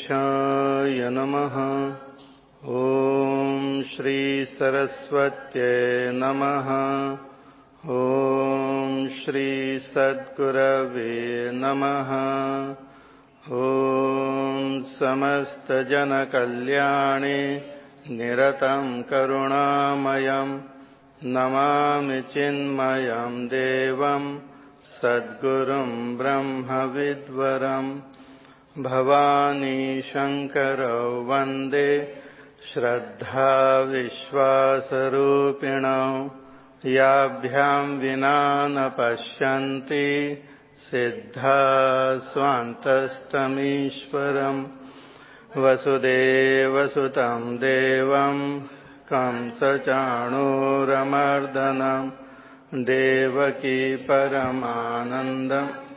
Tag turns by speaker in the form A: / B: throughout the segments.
A: श्रीगणेशाय नमः। ॐ श्रीसरस्वत्यै नमः। ॐ श्रीसद्गुरवे नमः। ॐ समस्तजनकल्याणे निरतं करुणामयम् नमामि चिन्मयं देवं सद्गुरुं ब्रह्मविद्वरम्। भवानी शङ्करौ वंदे श्रद्धाविश्वासरूपिणौ। याभ्यां विना न पश्यन्ति, सिद्धा स्वान्तस्तमीश्वरम् वसुदेवसुतं देवं कंसचाणूरमर्दनम् देवकी परमानन्दम्।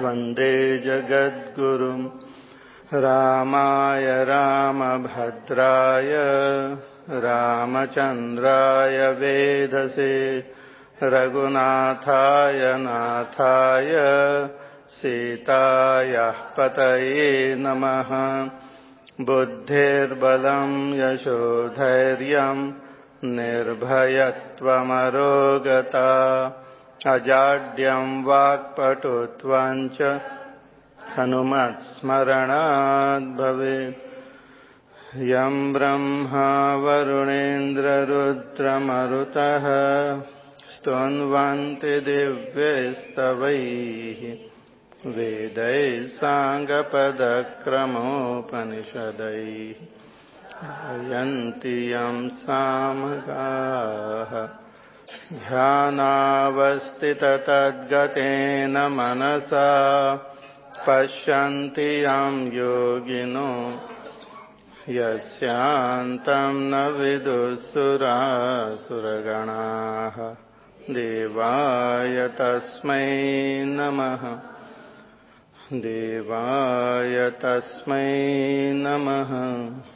A: वन्दे जगद्गुरुम्। रामाय रामभद्राय रामचन्द्राय वेधसे रघुनाथाय नाथाय सीतायाः पतये नमः। बुद्धिर्बलम् यशोधैर्यम् निर्भयत्वमरोगता अजाड्यं वाक्पटुत्वाञ्च हनुमत्स्मरणाद्भवेत् यं ब्रह्मा वरुणेन्द्ररुद्रमरुतः स्तुन्वन्ति दिव्यैस्तवैः। वेदैः साङ्गपदक्रमोपनिषदैः। यन्ति यं सामगाः। ध्यानावस्थिततद्गतेन मनसा पश्यन्ति यम् योगिनो यस्यान्तम् न विदुःसुरासुरगणाः। देवाय तस्मै नमः। देवाय तस्मै नमः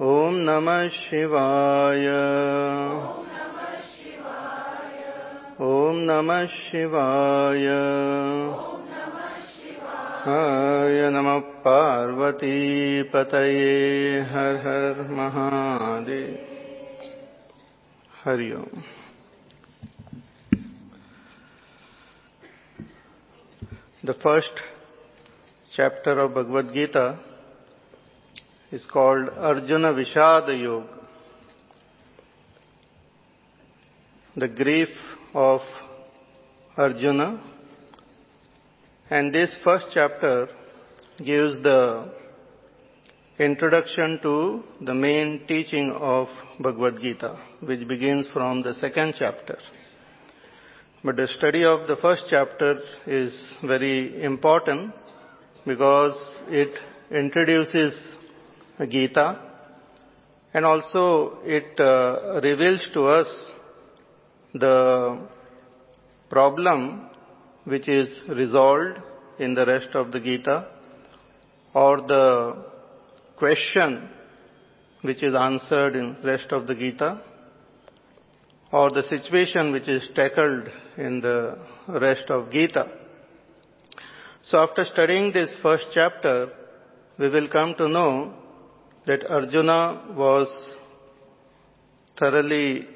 A: ॐ नमः शिवाय। ॐ नमः शिवाय। हय नमः पार्वतीपतये हर हर महादेव। हरि ओम। The first chapter of Bhagavad Gita is called Arjuna Vishada Yoga. The grief of Arjuna. And this first chapter gives the introduction to the main teaching of Bhagavad Gita, which begins from the second chapter. But the study of the first chapter is very important because it introduces Gita and also it uh, reveals to us the problem which is resolved in the rest of the Gita or the question which is answered in rest of the Gita or the situation which is tackled in the rest of Gita. So after studying this first chapter, we will come to know that Arjuna was thoroughly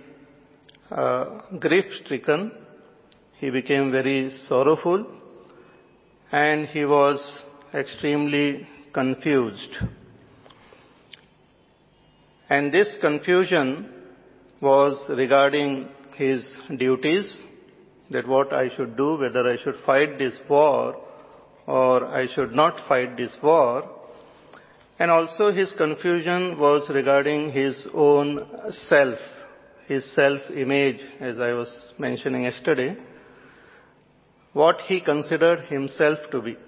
A: uh, grief stricken. He became very sorrowful and he was extremely confused. And this confusion was regarding his duties, that what I should do, whether I should fight this war or I should not fight this war. And also his confusion was regarding his own self, his self-image, as I was mentioning yesterday, what he considered himself to be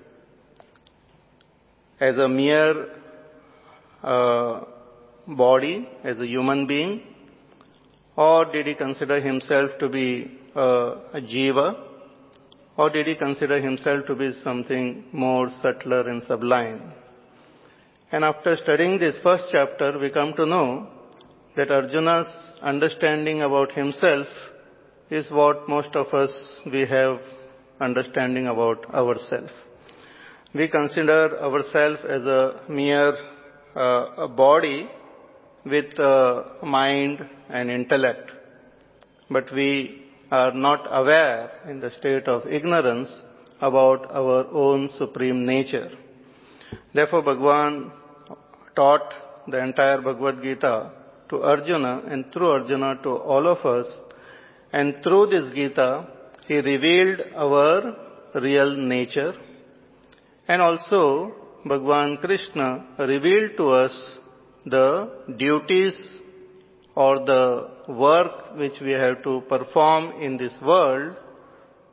A: as a mere uh, body, as a human being, or did he consider himself to be uh, a jiva, or did he consider himself to be something more subtler and sublime? And after studying this first chapter, we come to know that Arjuna's understanding about himself is what most of us we have understanding about ourselves. We consider ourselves as a mere uh, a body with uh, mind and intellect, but we are not aware in the state of ignorance about our own supreme nature. Therefore, Bhagwan taught the entire Bhagavad Gita to Arjuna and through Arjuna to all of us. And through this Gita, he revealed our real nature. And also, Bhagwan Krishna revealed to us the duties or the work which we have to perform in this world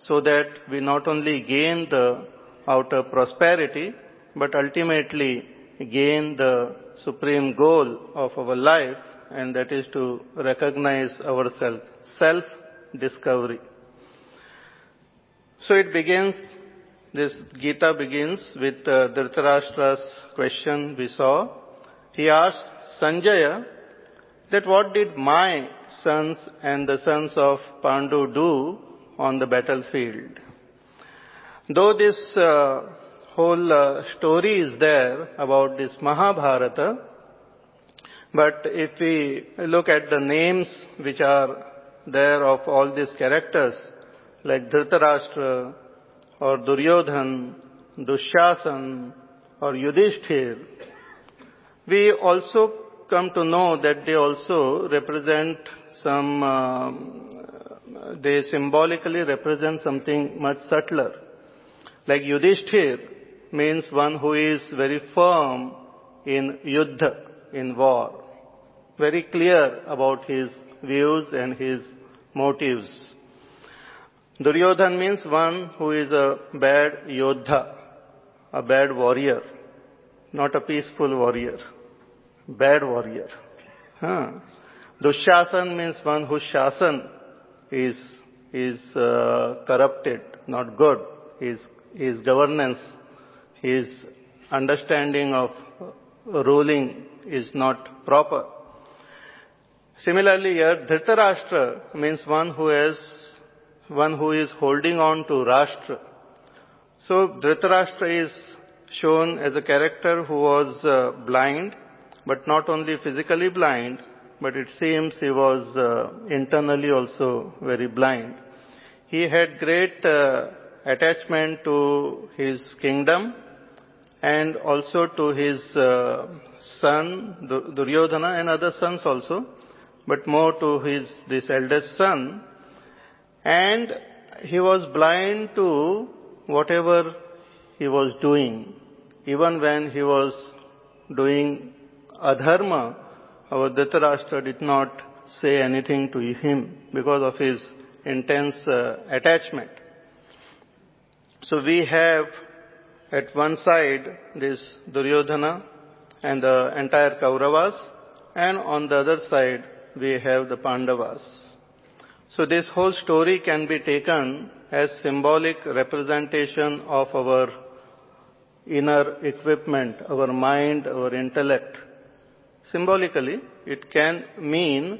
A: so that we not only gain the outer prosperity but ultimately gain the supreme goal of our life and that is to recognize ourselves, self-discovery. So it begins, this Gita begins with uh, Dhritarashtra's question we saw. He asked Sanjaya that what did my sons and the sons of Pandu do on the battlefield? Though this uh, whole uh, story is there about this Mahabharata, but if we look at the names which are there of all these characters, like Dhritarashtra or Duryodhan, Dushasan or Yudhishthir, we also come to know that they also represent some, uh, they symbolically represent something much subtler. Like Yudhishthir means one who is very firm in yuddha, in war. Very clear about his views and his motives. Duryodhan means one who is a bad yodha, a bad warrior, not a peaceful warrior, bad warrior. Huh. Dushasan means one whose shasan is, is uh, corrupted, not good. His, his governance, his understanding of ruling is not proper. Similarly here, Dhritarashtra means one who has one who is holding on to Rashtra. So Dhritarashtra is shown as a character who was uh, blind, but not only physically blind, but it seems he was uh, internally also very blind. He had great uh, attachment to his kingdom and also to his uh, son Duryodhana and other sons also, but more to his this eldest son. And he was blind to whatever he was doing, even when he was doing adharma. Our Dhritarashtra did not say anything to him because of his intense uh, attachment. So we have at one side this Duryodhana and the entire Kauravas, and on the other side we have the Pandavas. So this whole story can be taken as symbolic representation of our inner equipment, our mind, our intellect. Symbolically, it can mean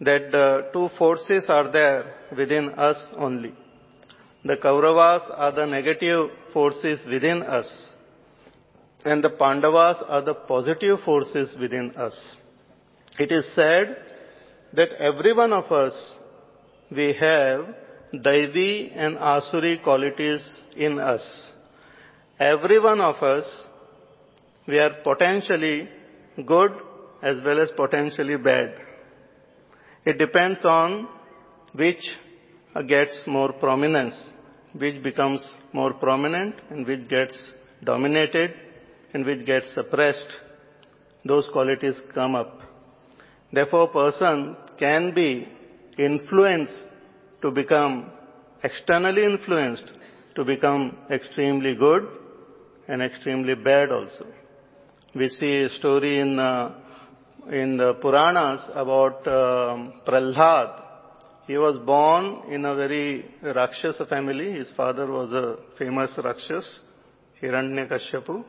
A: that the two forces are there within us only. The Kauravas are the negative forces within us, and the Pandavas are the positive forces within us. It is said that every one of us, we have Daivi and Asuri qualities in us. Every one of us, we are potentially good as well as potentially bad. It depends on which gets more prominence, which becomes more prominent and which gets dominated and which gets suppressed. Those qualities come up. Therefore, person can be influenced to become externally influenced to become extremely good and extremely bad also. We see a story in uh, in the Puranas about um, Prahlad. He was born in a very Rakshasa family. His father was a famous Rakshas, Hiranyakashipu.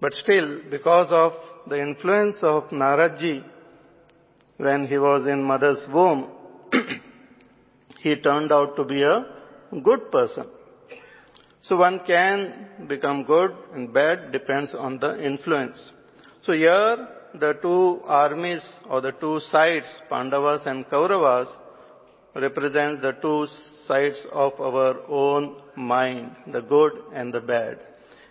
A: But still, because of the influence of Naradji, when he was in mother's womb, he turned out to be a good person. So one can become good and bad depends on the influence. So here the two armies or the two sides, Pandavas and Kauravas, represent the two sides of our own mind, the good and the bad.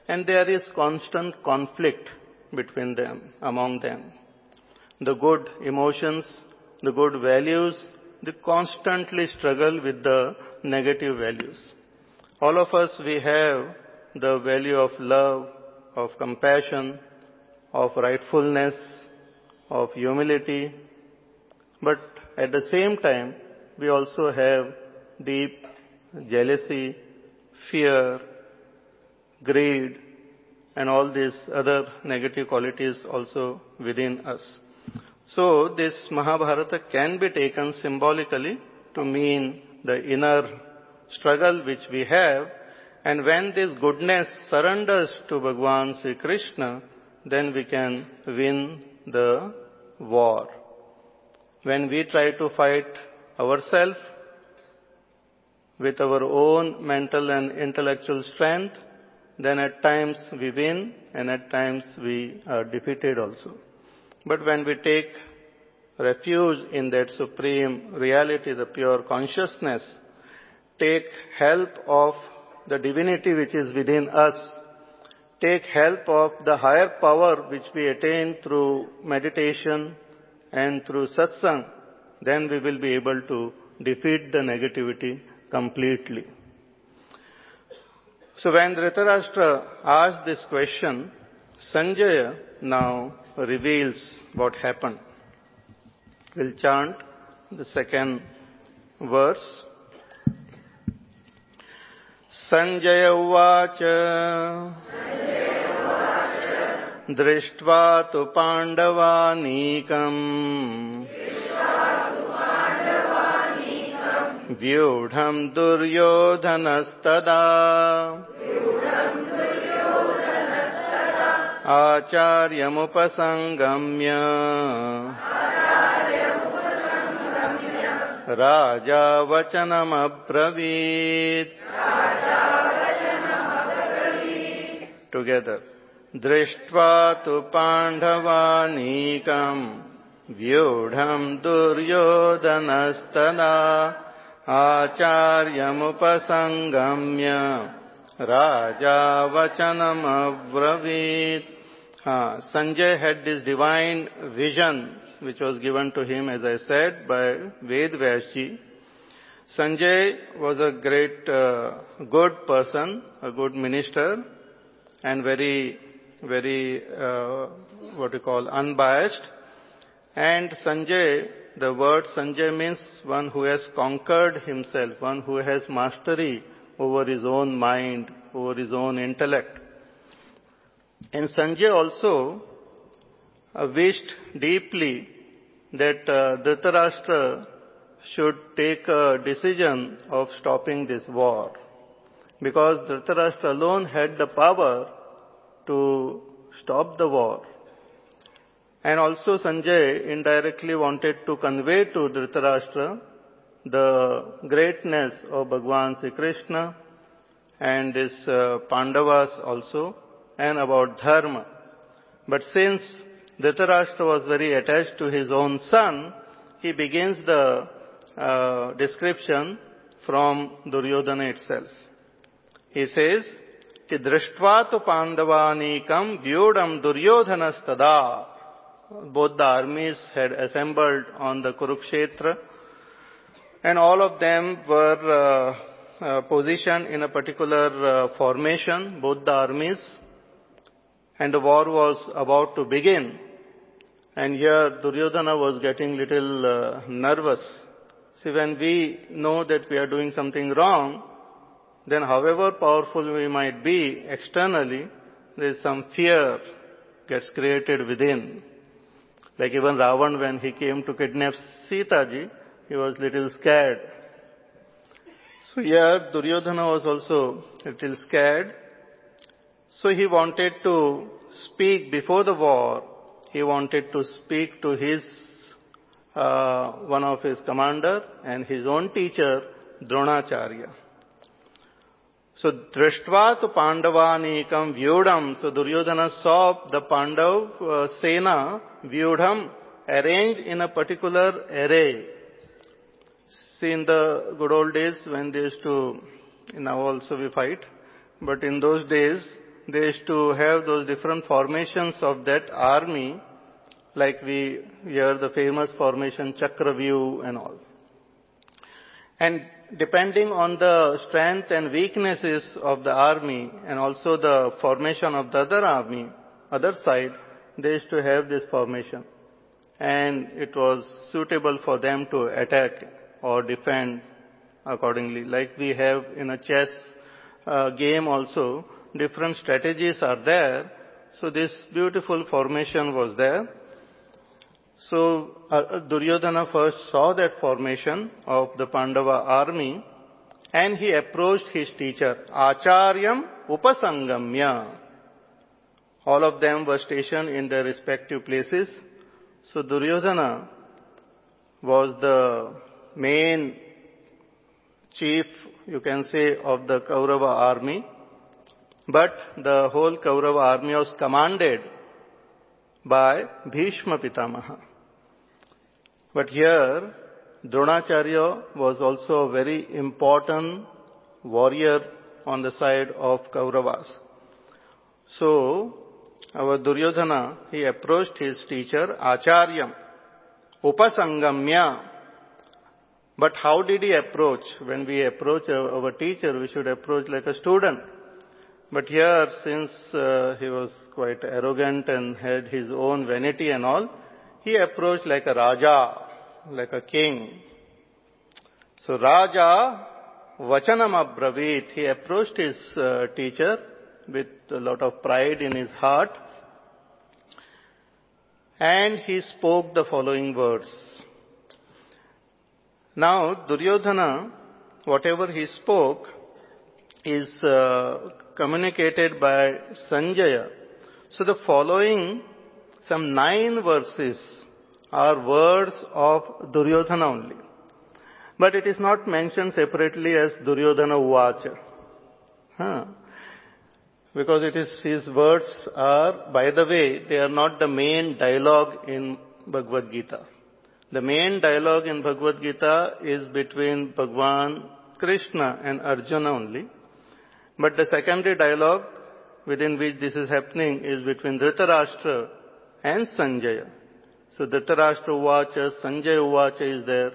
A: And there is constant conflict between them, among them. The good emotions, the good values, they constantly struggle with the negative values. All of us, we have the value of love, of compassion, of rightfulness, of humility, but at the same time, we also have deep jealousy, fear, greed, and all these other negative qualities also within us. So this Mahabharata can be taken symbolically to mean the inner struggle which we have, and when this goodness surrenders to Bhagwan Sri Krishna, then we can win the war. When we try to fight ourselves with our own mental and intellectual strength, then at times we win and at times we are defeated also. But when we take refuge in that supreme reality, the pure consciousness, take help of the divinity which is within us, take help of the higher power which we attain through meditation and through satsang, then we will be able to defeat the negativity completely. So when Dhritarashtra asked this question, Sanjaya now reveals what happened. We'll chant the second verse. Sanjaya उवाच दृष्ट्वा तु पाण्डवानीकम् व्यूढम् दुर्योधनस्तदा। आचार्यमुपसङ्गम्य राजा वचनमब्रवीत् together. दृष्ट्वा तु पाण्डवानीकम्। व्यूढम् दुर्योधनस्तदा आचार्यमुपसङ्गम्य Raja Vachanam Avravit. Uh, Sanjay had this divine vision which was given to him, as I said, by Ved Vyasji. Sanjay was a great, uh, good person, a good minister, and very, very, uh, what you call, unbiased. And Sanjay, the word Sanjay means one who has conquered himself, one who has mastery over his own mind, over his own intellect. And Sanjay also uh, wished deeply that uh, Dhritarashtra should take a decision of stopping this war. Because Dhritarashtra alone had the power to stop the war. And also Sanjay indirectly wanted to convey to Dhritarashtra the greatness of Bhagwan Sri Krishna and his uh, Pandavas also and about dharma. But since Dhritarashtra was very attached to his own son, he begins the uh, description from Duryodhana itself. He says, कि दृष्ट्वा तो पांडवानीकम व्यूढ़ दुर्योधनस्तदा both the armies had assembled on the Kurukshetra and all of them were uh, uh, positioned in a particular uh, formation, both the armies, and the war was about to begin. And here Duryodhana was getting little uh, nervous. See, when we know that we are doing something wrong, then however powerful we might be externally, there is some fear gets created within. Like even Ravan when he came to kidnap Sita ji, he was little scared. So here Duryodhana was also little scared. So he wanted to speak before the war. He wanted to speak to his uh, one of his commander and his own teacher Dronacharya. So Drishtva to Pandavanekam Vyudam. So Duryodhana saw the Pandav uh, Sena Vyudham arranged in a particular array. See in the good old days when they used to, now also we fight, but in those days they used to have those different formations of that army, like we hear the famous formation Chakravyuh and all. And depending on the strength and weaknesses of the army and also the formation of the other army, other side, they used to have this formation. And it was suitable for them to attack or defend accordingly. Like we have in a chess uh, game also, different strategies are there. So this beautiful formation was there. So uh, Duryodhana first saw that formation of the Pandava army and he approached his teacher, Acharyam Upasangamya. All of them were stationed in their respective places. So Duryodhana was the main chief, you can say, of the Kaurava army. But the whole Kaurava army was commanded by Bhishma Pitamaha. But here, Dronacharya was also a very important warrior on the side of Kauravas. So, our Duryodhana, he approached his teacher, Acharyam, Upasangamya. But how did he approach? When we approach our teacher, we should approach like a student. But here, since uh, he was quite arrogant and had his own vanity and all, he approached like a Raja, like a king. So Raja Vachanam Abravit, he approached his uh, teacher with a lot of pride in his heart and he spoke the following words. Now Duryodhana, whatever he spoke, is uh, communicated by Sanjaya. So the following some nine verses are words of Duryodhana only. But it is not mentioned separately as Duryodhana Uvacha. Huh. Because it is, his words are, by the way, they are not the main dialogue in Bhagavad Gita. The main dialogue in Bhagavad Gita is between Bhagwan Krishna and Arjuna only. But the secondary dialogue within which this is happening is between Dhritarashtra and Sanjaya. So Dhritarashtra Uvacha, Sanjaya Uvacha is there,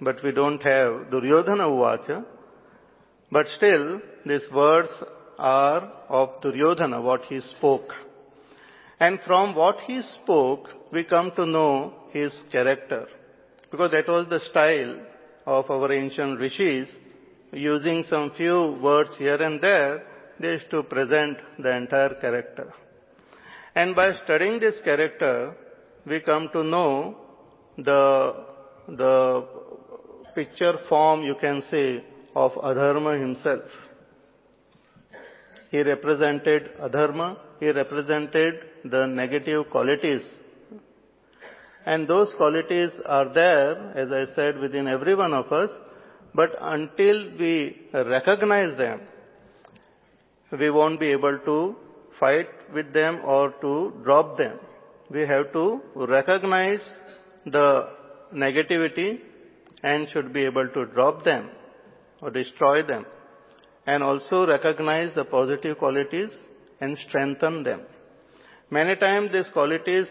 A: but we don't have Duryodhana Uvacha. But still, these words are of Duryodhana, what he spoke. And from what he spoke, we come to know his character. Because that was the style of our ancient rishis, using some few words here and there, they used to present the entire character. And by studying this character, we come to know the, the picture form, you can say, of Adharma himself. He represented Adharma, he represented the negative qualities. And those qualities are there, as I said, within every one of us, but until we recognize them, we won't be able to fight with them or to drop them. We have to recognize the negativity and should be able to drop them or destroy them and also recognize the positive qualities and strengthen them. Many times these qualities,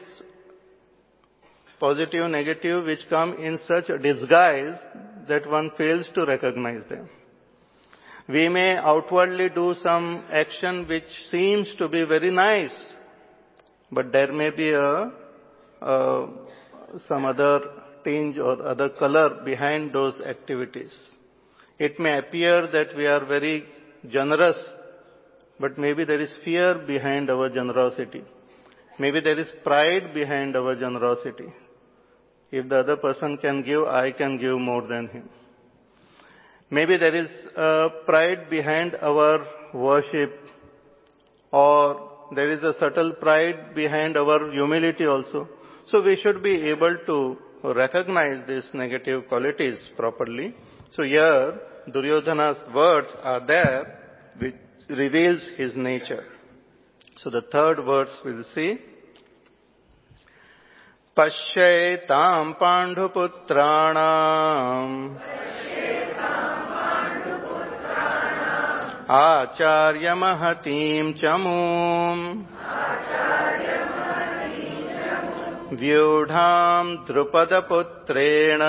A: positive, negative, which come in such a disguise that one fails to recognize them. We may outwardly do some action which seems to be very nice, but there may be a, some other tinge or other color behind those activities. It may appear that we are very generous, but maybe there is fear behind our generosity. Maybe there is pride behind our generosity. If the other person can give, I can give more than him. Maybe there is a pride behind our worship or there is a subtle pride behind our humility also. So we should be able to recognize these negative qualities properly. So here Duryodhana's words are there which reveals his nature. So the third words we'll see. पश्येताम् पाण्डुपुत्राणाम् आचार्यमहतीम् च मूम्। व्यूढाम् द्रुपदपुत्रेण।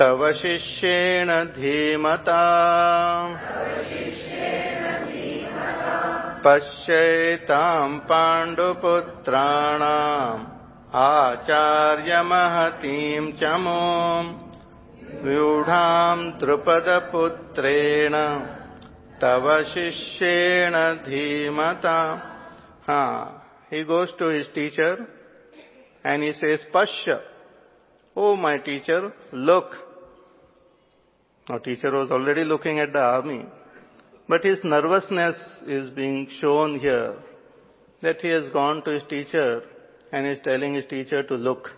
A: तव शिष्येण धीमता। पश्येताम् पाण्डुपुत्राणाम्। आचार्यमहतीम् च मूम् व्यूढाम् द्रुपदपुत्रेण तव शिष्येण धीमता Ah, he goes to his teacher and he says, Pashya, oh my teacher, look. Now teacher was already looking at the army, but his nervousness is being shown here that he has gone to his teacher and is telling his teacher to look.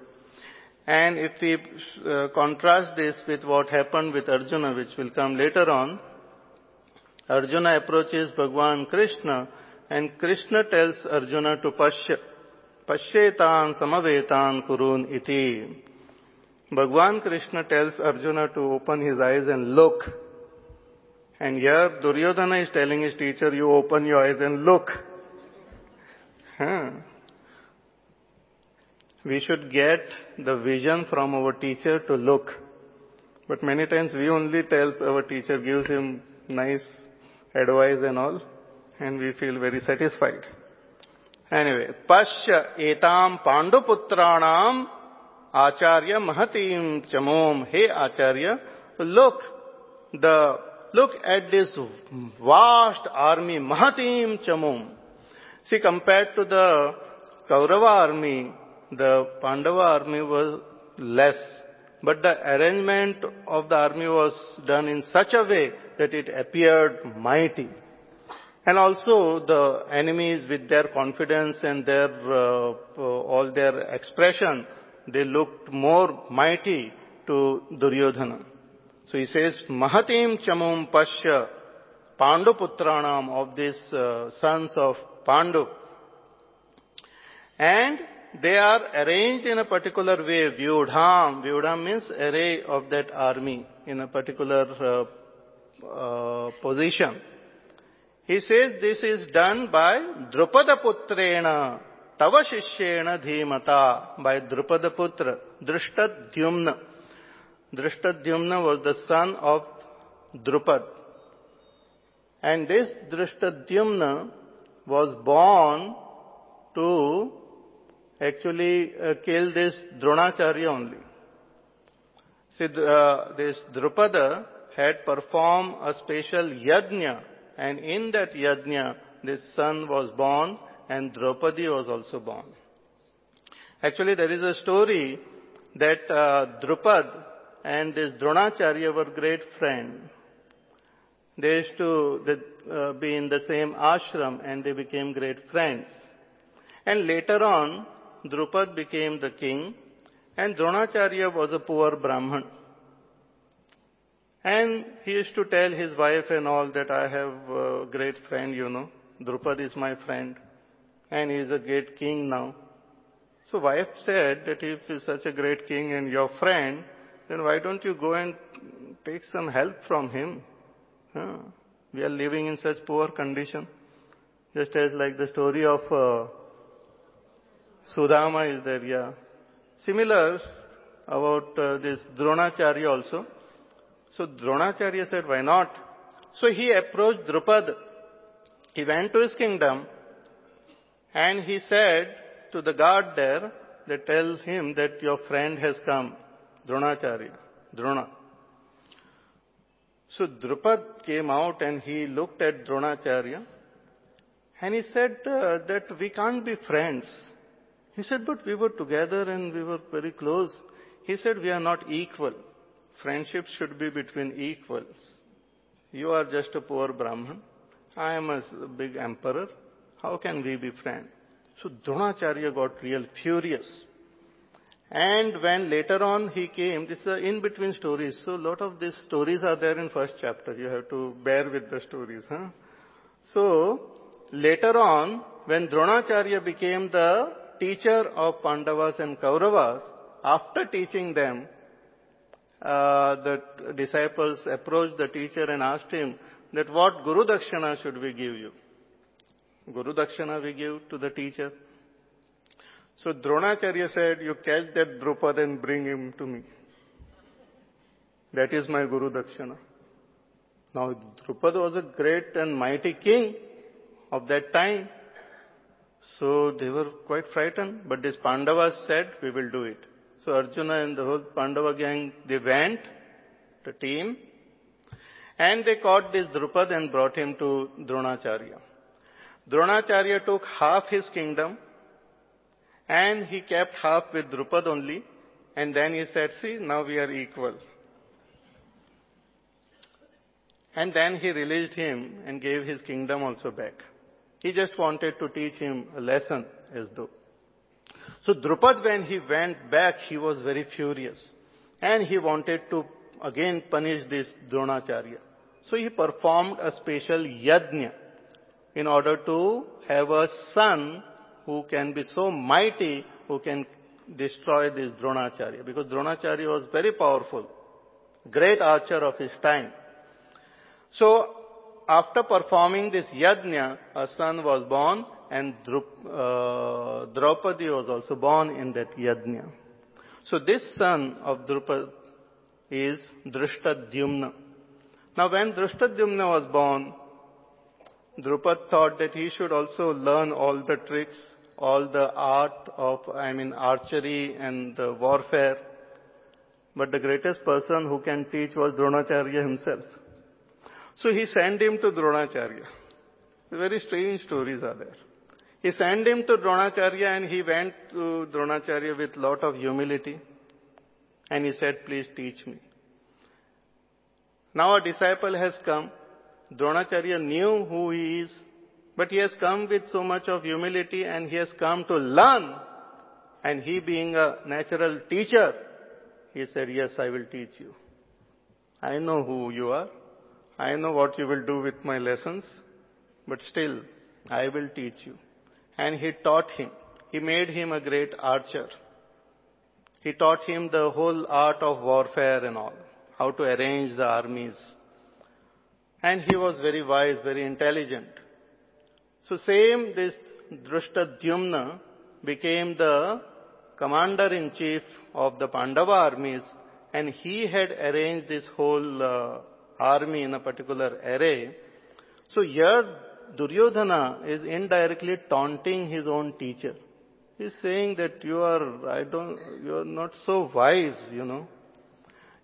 A: And if we uh, contrast this with what happened with Arjuna, which will come later on, Arjuna approaches Bhagwan Krishna and Krishna tells Arjuna to Pashya. Pashyetan samavetan kurun iti. Bhagwan Krishna tells Arjuna to open his eyes and look. And here Duryodhana is telling his teacher, you open your eyes and look. Huh. We should get the vision from our teacher to look. But many times we only tell our teacher, gives him nice advice and all and we feel very satisfied. Anyway, Pashya etam panduputranam acharya mahatim chamom. Hey acharya, look, the, look at this vast army, mahatim chamom. See, compared to the Kaurava army, the Pandava army was less. But the arrangement of the army was done in such a way that it appeared mighty. And also the enemies with their confidence and their, uh, all their expression, they looked more mighty to Duryodhana. So he says, Mahatim chamum pasya Pandu putranam of these uh, sons of Pandu. And they are arranged in a particular way. Vyudham. Vyudham means array of that army in a particular uh, uh, position. He says this is done by Drupada Putrena, Tava Shishyena Dhimata, by Drupada Putra, Drishtadhyumna. Drishtadhyumna was the son of Drupad. And this Drishtadhyumna was born to actually uh, kill this Dronacharya only. See, uh, this Drupada had performed a special yajna, and in that yajna, this son was born, and Draupadi was also born. Actually, there is a story that uh, Drupad and this Dronacharya were great friends. They used to uh, be in the same ashram and they became great friends. And later on, Drupad became the king and Dronacharya was a poor Brahman. And he used to tell his wife and all that I have a great friend, you know. Drupad is my friend. And he is a great king now. So wife said that if he's such a great king and your friend, then why don't you go and take some help from him? Huh? We are living in such poor condition. Just as like the story of uh, Sudama is there, yeah. Similar about uh, this Dronacharya also. So Dronacharya said, why not? So he approached Drupad. He went to his kingdom and he said to the guard there that tells him that your friend has come, Dronacharya, Drona. So Drupad came out and he looked at Dronacharya and he said uh, that we can't be friends. He said, but we were together and we were very close. He said, we are not equal. Friendship should be between equals. You are just a poor Brahman. I am a big emperor. How can we be friends? So Dronacharya got real furious. And when later on he came, this is in-between stories. So lot of these stories are there in first chapter. You have to bear with the stories. Huh? So later on, when Dronacharya became the teacher of Pandavas and Kauravas, after teaching them, uh, the disciples approached the teacher and asked him that what Guru Dakshana should we give you? Guru Dakshana we give to the teacher. So Dronacharya said, you catch that Drupad and bring him to me. That is my Guru Dakshana. Now Drupad was a great and mighty king of that time. So they were quite frightened, but these Pandavas said, we will do it. So Arjuna and the whole Pandava gang, they went, the team, and they caught this Drupad and brought him to Dronacharya. Dronacharya took half his kingdom and he kept half with Drupad only. And then he said, see, now we are equal. And then he released him and gave his kingdom also back. He just wanted to teach him a lesson as though. So Drupad when he went back, he was very furious. And he wanted to again punish this Dronacharya. So he performed a special yajna in order to have a son who can be so mighty who can destroy this Dronacharya because Dronacharya was very powerful, great archer of his time. So after performing this yajna, a son was born and uh, Draupadi was also born in that yajna. So this son of Drupad is Drishtadyumna. Now when Drishtadyumna was born, Drupad thought that he should also learn all the tricks, all the art of, I mean, archery and warfare. But the greatest person who can teach was Dronacharya himself. So he sent him to Dronacharya. Very strange stories are there. He sent him to Dronacharya and he went to Dronacharya with lot of humility. And he said, please teach me. Now a disciple has come Dronacharya knew who he is, but he has come with so much of humility and he has come to learn. And he being a natural teacher, he said, yes, I will teach you. I know who you are. I know what you will do with my lessons, but still, I will teach you. And he taught him. he made him a great archer. He taught him the whole art of warfare and all, how to arrange the armies. And he was very wise, very intelligent. So same this Drishtadyumna became the commander-in-chief of the Pandava armies and he had arranged this whole uh, army in a particular array. So here Duryodhana is indirectly taunting his own teacher. He's saying that you are, I don't, you are not so wise, you know.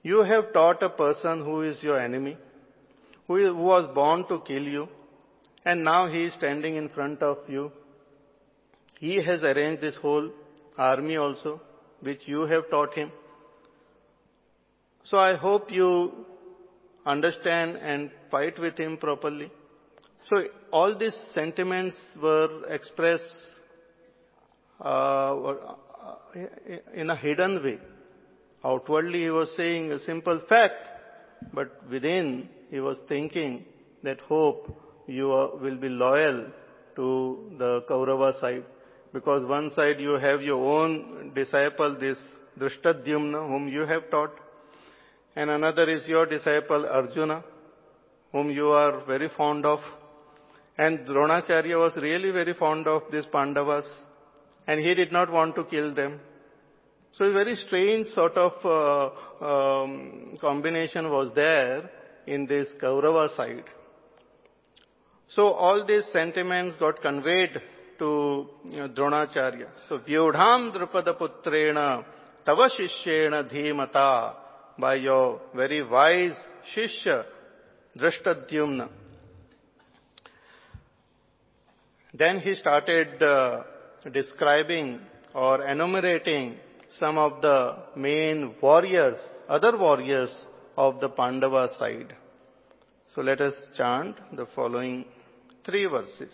A: You have taught a person who is your enemy, who, is, who was born to kill you, and now he is standing in front of you. He has arranged this whole army also, which you have taught him. So I hope you understand and fight with him properly. So all these sentiments were expressed uh, in a hidden way. Outwardly he was saying a simple fact, but within he was thinking that hope you will be loyal to the Kaurava side. Because one side you have your own disciple, this Drishtadyumna, whom you have taught, and another is your disciple Arjuna, whom you are very fond of. And Dronacharya was really very fond of these Pandavas, and he did not want to kill them. So a very strange sort of uh, um, combination was there in this Kaurava side. So all these sentiments got conveyed to you know, Dronacharya. So Vyodham Drupada Putrena Tava Shishyena Dhimata by your very wise Shishya Drishtadyumna. Then he started uh, describing or enumerating some of the main warriors, other warriors of the Pandava side. So let us chant the following three verses.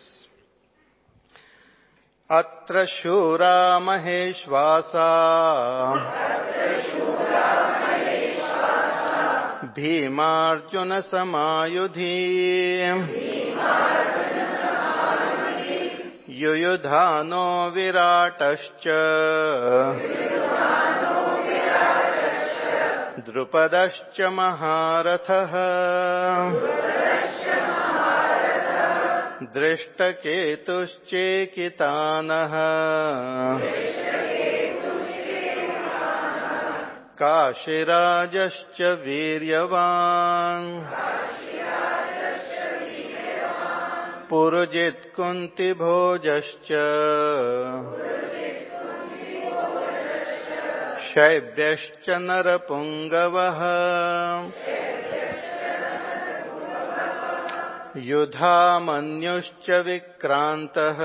A: अत्र शूरा महेश्वासा भीमार्जुनसमायुधि। युयुधानो विराटश्च। द्रुपदश्च महारथः। दृष्टकेतुश्चेकितानः। काशिराजश्च वीर्यवान्। पुरुजित्कुन्तिभोजश्च शैब्यश्च नरपुङ्गवः। युधामन्युश्च विक्रान्तः।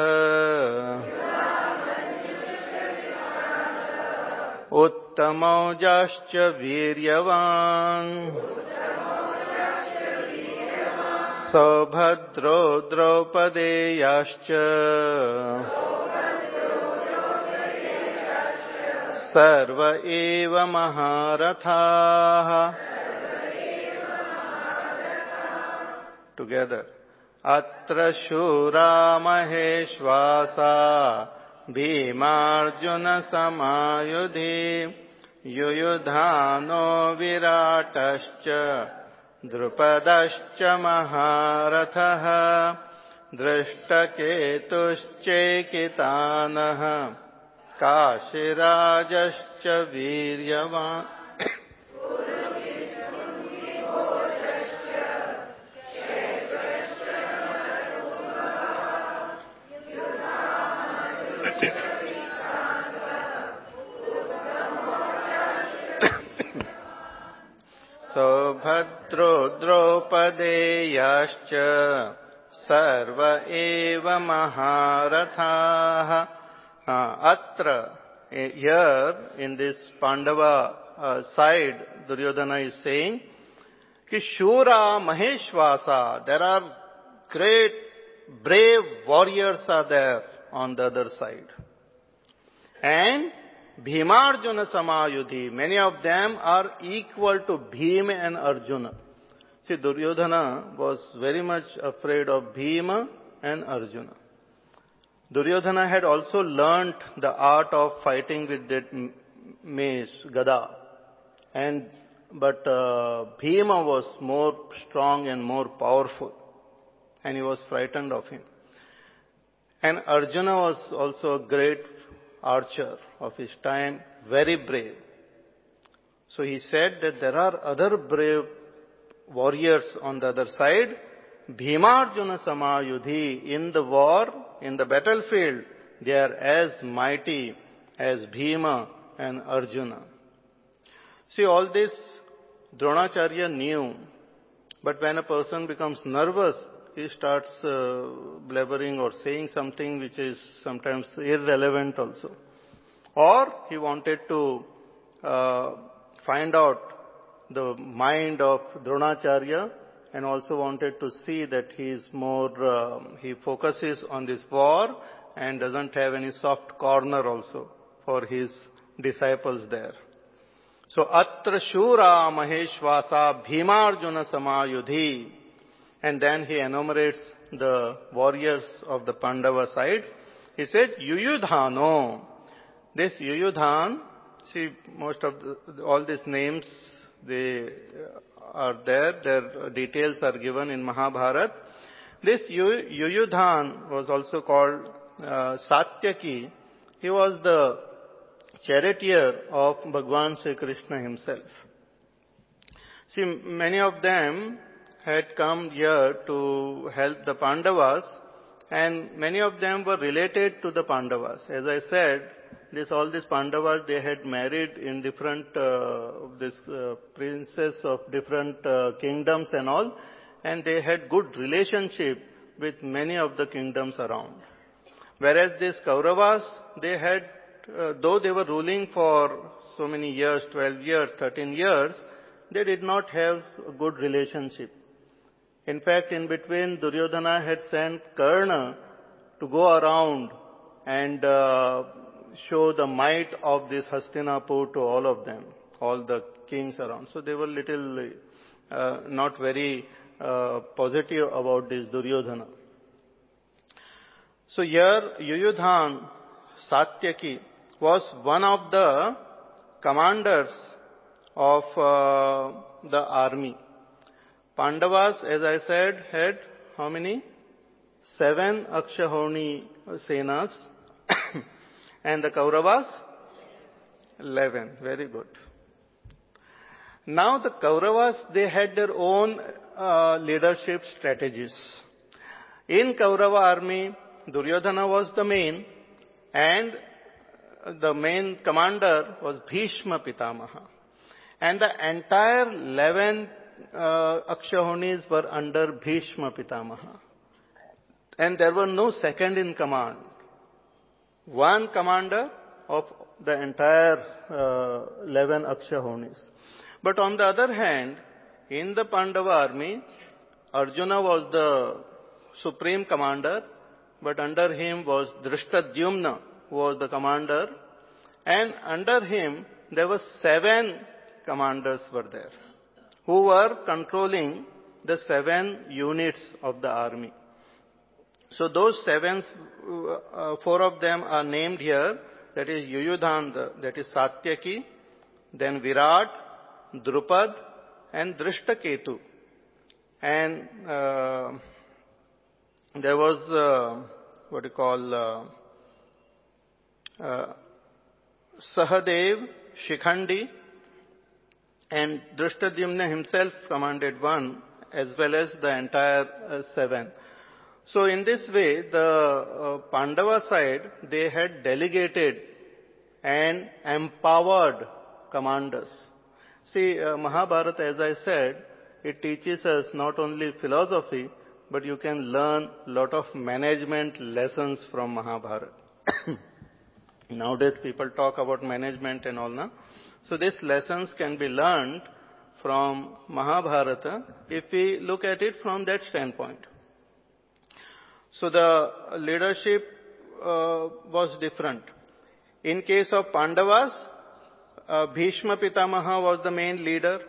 A: उत्तमौजाश्च वीर्यवान्। सौभद्रो द्रौपदेयाश्च सर्व एव महारथाः। Together. Atra shura maheshvasa Bhimarjun समायुधि युयुधानो विराटश्च द्रुपदश्च महारथः दृष्टकेतुश्चेकितानः काशिराजश्च वीर्यवान्। महारथाः। अत्र here in this Pandava side Duryodhana is saying कि शूरा महेश्वासा there are great brave warriors are there on the other side and Bhimarjun समायुधि many of them are equal to Bhima and Arjuna see Duryodhana was very much afraid of Bhima and Arjuna Duryodhana had also learnt the art of fighting with that mace, Gada. And, but uh, Bhima was more strong and more powerful. And he was frightened of him. And Arjuna was also a great archer of his time, very brave. So he said that there are other brave warriors on the other side. Bhimarjuna Samayudhi in the war, in the battlefield, they are as mighty as Bhima and Arjuna. See, all this Dronacharya knew, but when a person becomes nervous, he starts uh, blabbering or saying something which is sometimes irrelevant also. Or he wanted to uh, find out the mind of Dronacharya and also wanted to see that he is more, uh, he focuses on this war and doesn't have any soft corner also for his disciples there. So, Atra Shura Maheshwasa Bhimarjuna Samayudhi. And then he enumerates the warriors of the Pandava side. He said, Yuyudhano. This Yuyudhan, see, most of the, all these names, they are there. Their details are given in Mahabharata. This Yuyudhan was also called uh, Satyaki. He was the charioteer of Bhagwan Sri Krishna himself. See, many of them had come here to help the Pandavas and many of them were related to the Pandavas. As I said, this, all these Pandavas, they had married in different, uh, this uh, princes of different uh, kingdoms and all, and they had good relationship with many of the kingdoms around. Whereas these Kauravas, they had, uh, though they were ruling for so many years, 12 years, 13 years, they did not have a good relationship. In fact, in between, Duryodhana had sent Karna to go around and uh, show the might of this Hastinapur to all of them, all the kings around. So they were little uh, not very uh, positive about this Duryodhana. So here Yuyudhan Satyaki was one of the commanders of uh, the army. Pandavas, as I said, had how many? Seven Akshahoni Senas and the Kauravas? 11. Very good. Now the Kauravas, they had their own uh, leadership strategies. In Kaurava army, Duryodhana was the main and the main commander was Bhishma Pitamaha. And the entire 11 uh, Akshahonis were under Bhishma Pitamaha. And there were no second in command one commander of the entire uh, 11 Akshahonis. But on the other hand, in the Pandava army, Arjuna was the supreme commander, but under him was Drishtadyumna, who was the commander, and under him there were seven commanders were there, who were controlling the seven units of the army. So those seven, uh, four of them are named here. That is Yuyudhan, that is Satyaki, then Virat, Drupad, and Drishtaketu. And uh, there was uh, what you call uh, uh, Sahadev, Shikhandi, and Drishtadyumna himself commanded one as well as the entire uh, seven. So in this way, the uh, Pandava side, they had delegated and empowered commanders. See, uh, Mahabharata, as I said, it teaches us not only philosophy, but you can learn lot of management lessons from Mahabharata. Nowadays people talk about management and all that. So these lessons can be learned from Mahabharata if we look at it from that standpoint. So the leadership uh, was different. In case of Pandavas, uh, Bhishma Pitamaha was the main leader,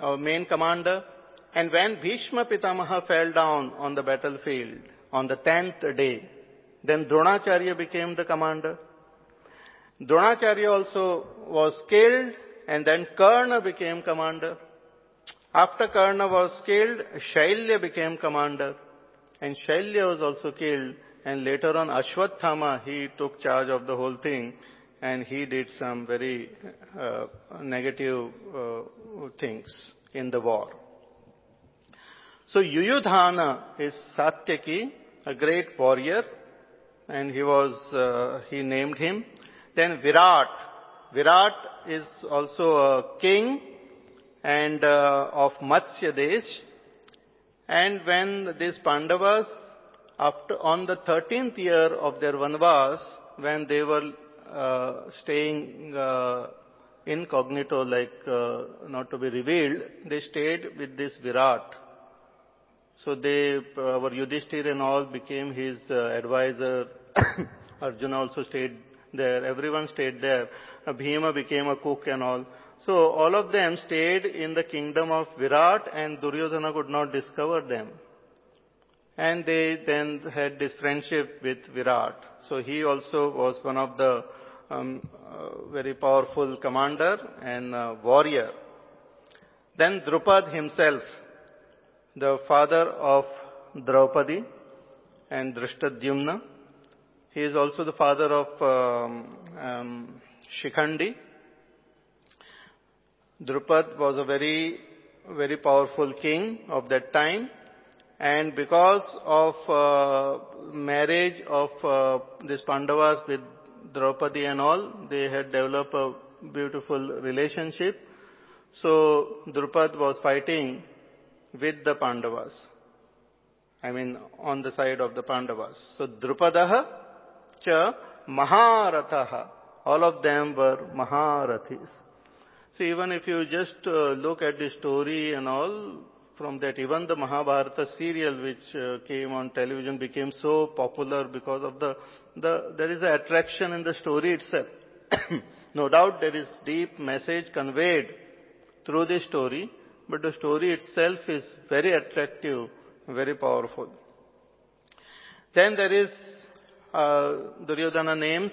A: or main commander. And when Bhishma Pitamaha fell down on the battlefield on the tenth day, Then Dronacharya became the commander. Dronacharya also was killed and then Karna became commander. After Karna was killed, Shailya became commander and Shailya was also killed and later on Ashwathama, he took charge of the whole thing and he did some very uh, negative uh, things in the war. So Yuyudhana is Satyaki, a great warrior, and he was, uh, he named him. Then Virat. Virat is also a king and uh, of Matsya Desh. And when these Pandavas, after, on the 13th year of their Vanvas, when they were uh, staying uh, incognito, like uh, not to be revealed, they stayed with this Virat. So they, our Yudhishthir and all became his advisor. Arjuna also stayed there. Everyone stayed there. Bhima became a cook and all. So all of them stayed in the kingdom of Virat and Duryodhana could not discover them. And they then had this friendship with Virat. So he also was one of the um, uh, very powerful commander and uh, warrior. Then Drupad himself, the father of Draupadi and Drishtadyumna. He is also the father of um, um, Shikhandi. Drupad was a very, very powerful king of that time. And because of uh, marriage of uh, these Pandavas with Draupadi and all, they had developed a beautiful relationship. So Drupad was fighting with the Pandavas. I mean, on the side of the Pandavas. So Drupadaha cha Maharathaha. All of them were Maharathis. So even if you just uh, look at the story and all, from that even the Mahabharata serial which uh, came on television became so popular because of the, the there is an attraction in the story itself. no doubt there is deep message conveyed through the story, but the story itself is very attractive, very powerful. Then there is uh, Duryodhana names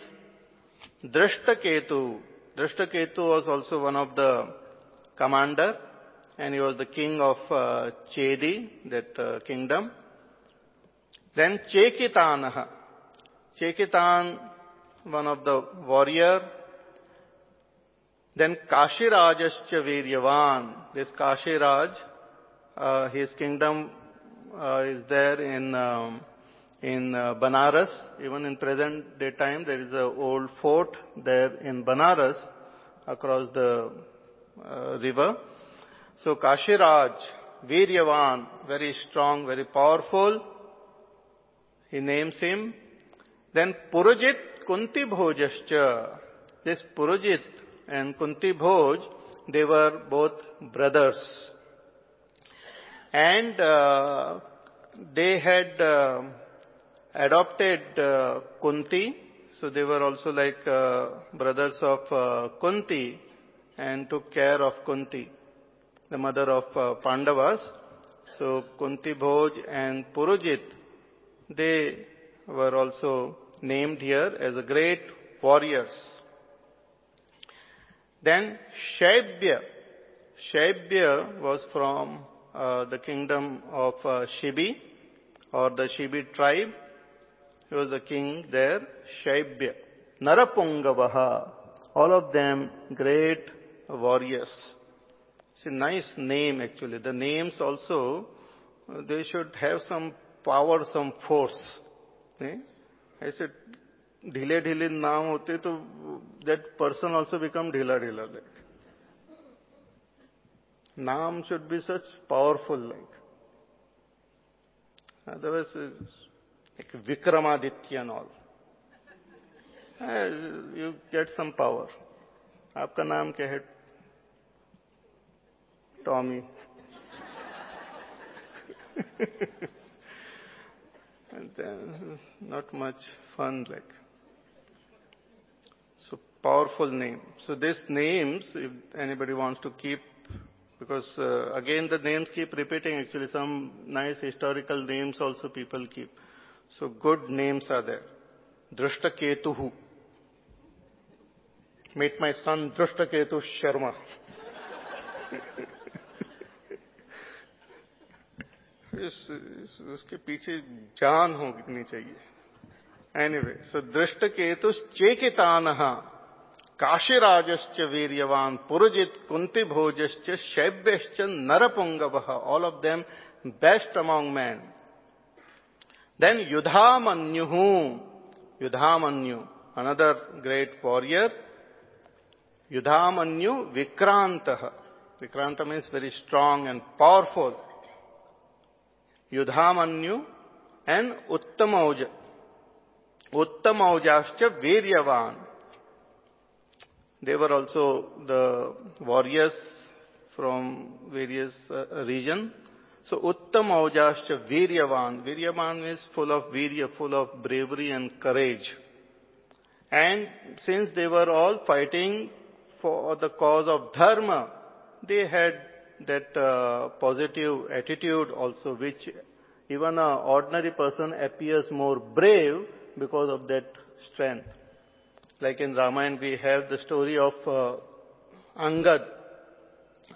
A: Drashtaketu. Drashtaketu was also one of the commander and he was the king of uh, Chedi, that uh, kingdom. Then Chekitanaha. Chekitan, one of the warrior. Then Kashirajascha Viryavan. This Kashiraj, uh, his kingdom uh, is there in um, in uh, Banaras. Even in present day time, there is an old fort there in Banaras across the uh, river. So Kashiraj, Viryavan, very strong, very powerful. He names him. Then Purujit Kunti Bhojascha. This Purujit and Kunti Bhoj, they were both brothers. And uh, they had uh, adopted uh, Kunti, so they were also like uh, brothers of uh, Kunti and took care of Kunti the mother of Pandavas. So Kunti Bhoj and Purujit, they were also named here as great warriors. Then Shaibya. Shaibya was from uh, the kingdom of uh, Shibi or the Shibi tribe. He was the king there, Shaibya. Narapungavaha. All of them great warriors. It's a nice name actually. The names also, uh, they should have some power, some force. ऐसे ढीले ढीले नाम होते तो that person also become ढीला ढीला like. Naam should be such powerful like. Otherwise, like Vikramaditya and all. You get some power. आपका नाम क्या है Tommy. and then not much fun like. So powerful name. So these names, if anybody wants to keep, because uh, again the names keep repeating actually some nice historical names also people keep. So good names are there. Drashtaketuhu. Meet my son Drashtaketu Sharma. इस, इस, उसके पीछे जान होनी चाहिए anyway so Dhrishtaketu Chekitan काशीराजश्च वीर्यवान पुरजित कुंती भोजश्च शैव्यश्च नरपुंगव all of them best among man Then Yudhamanyu, Yudhamanyu, another great warrior. Yudhamanyu Vikrantaha. Vikranta means very strong and powerful. Yudhamanyu and Uttamauja. Uttamaujascha Viryavan. They were also the warriors from various uh. So Uttamaujascha Viryavan. Viryavan is full of virya, full of bravery and courage. And since they were all fighting for the cause of dharma, they had that uh, positive attitude also, which even an ordinary person appears more brave because of that strength. Like in Ramayana, we have the story of uh, Angad.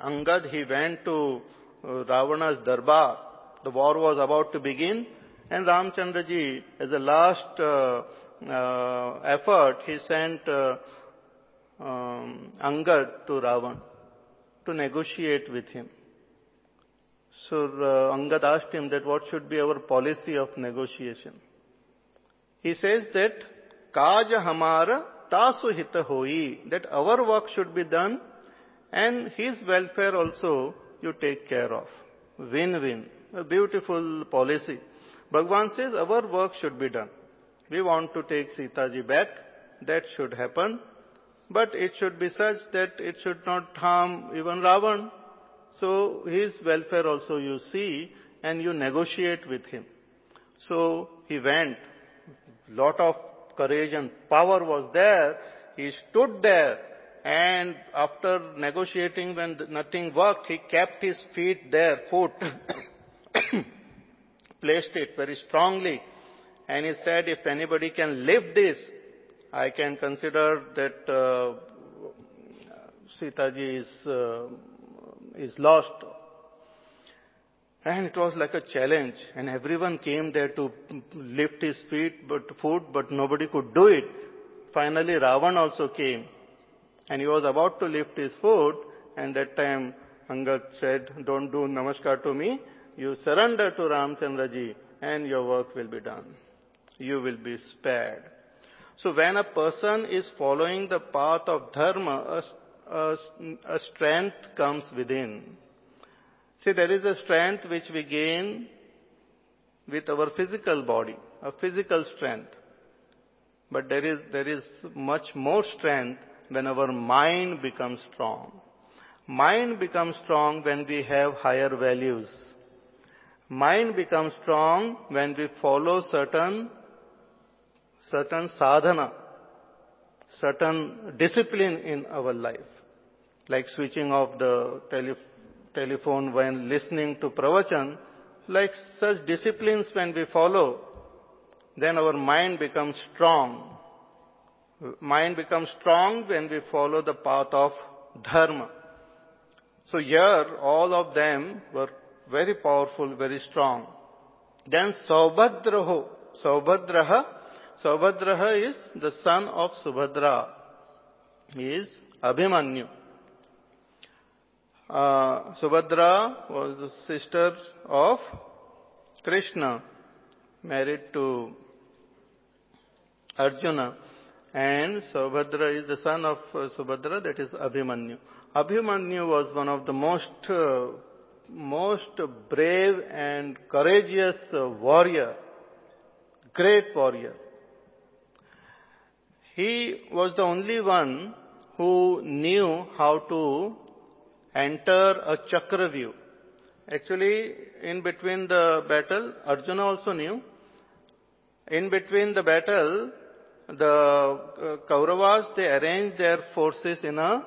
A: Angad, he went to Ravana's darbar. The war was about to begin, and Ramchandraji, as a last uh, uh, effort, he sent uh, um, Angad to Ravan to negotiate with him. So uh, Angad asked him that what should be our policy of negotiation. He says that Kaja Hamara Tasu Hita Hoi, that our work should be done and his welfare also you take care of. Win-win. A beautiful policy. Bhagwan says our work should be done. We want to take Sita ji back. That should happen. But it should be such that it should not harm even Ravan. So his welfare also you see and you negotiate with him. So he went. Lot of courage and power was there. He stood there and after negotiating when nothing worked, he kept his feet there, foot, placed it very strongly and he said, if anybody can lift this, I can consider that uh, Sitaji is, uh, is lost. And it was like a challenge, and everyone came there to lift his feet, but foot, but nobody could do it. Finally, Ravan also came, and he was about to lift his foot, and that time Angad said, "Don't do namaskar to me. You surrender to Ramchandraji, and your work will be done. You will be spared." So when a person is following the path of dharma, a, a, a strength comes within. See, there is a strength which we gain with our physical body, a physical strength. But there is, there is much more strength when our mind becomes strong. Mind becomes strong when we have higher values. Mind becomes strong when we follow certain certain sadhana, certain discipline in our life, like switching off the tele- telephone when listening to pravachan, like such disciplines when we follow, then our mind becomes strong. Mind becomes strong when we follow the path of dharma. So here, all of them were very powerful, very strong. Then Saubhadraho, Saubhadraha Saubhadraha is the son of Subhadra. He is Abhimanyu. Uh, Subhadra was the sister of Krishna, married to Arjuna. And Saubhadra is the son of uh, Subhadra, that is Abhimanyu. Abhimanyu was one of the most, uh, most brave and courageous uh, warrior, great warrior. He was the only one who knew how to enter a chakravyuh. Actually, in between the battle, Arjuna also knew. In between the battle, the uh, Kauravas, they arranged their forces in a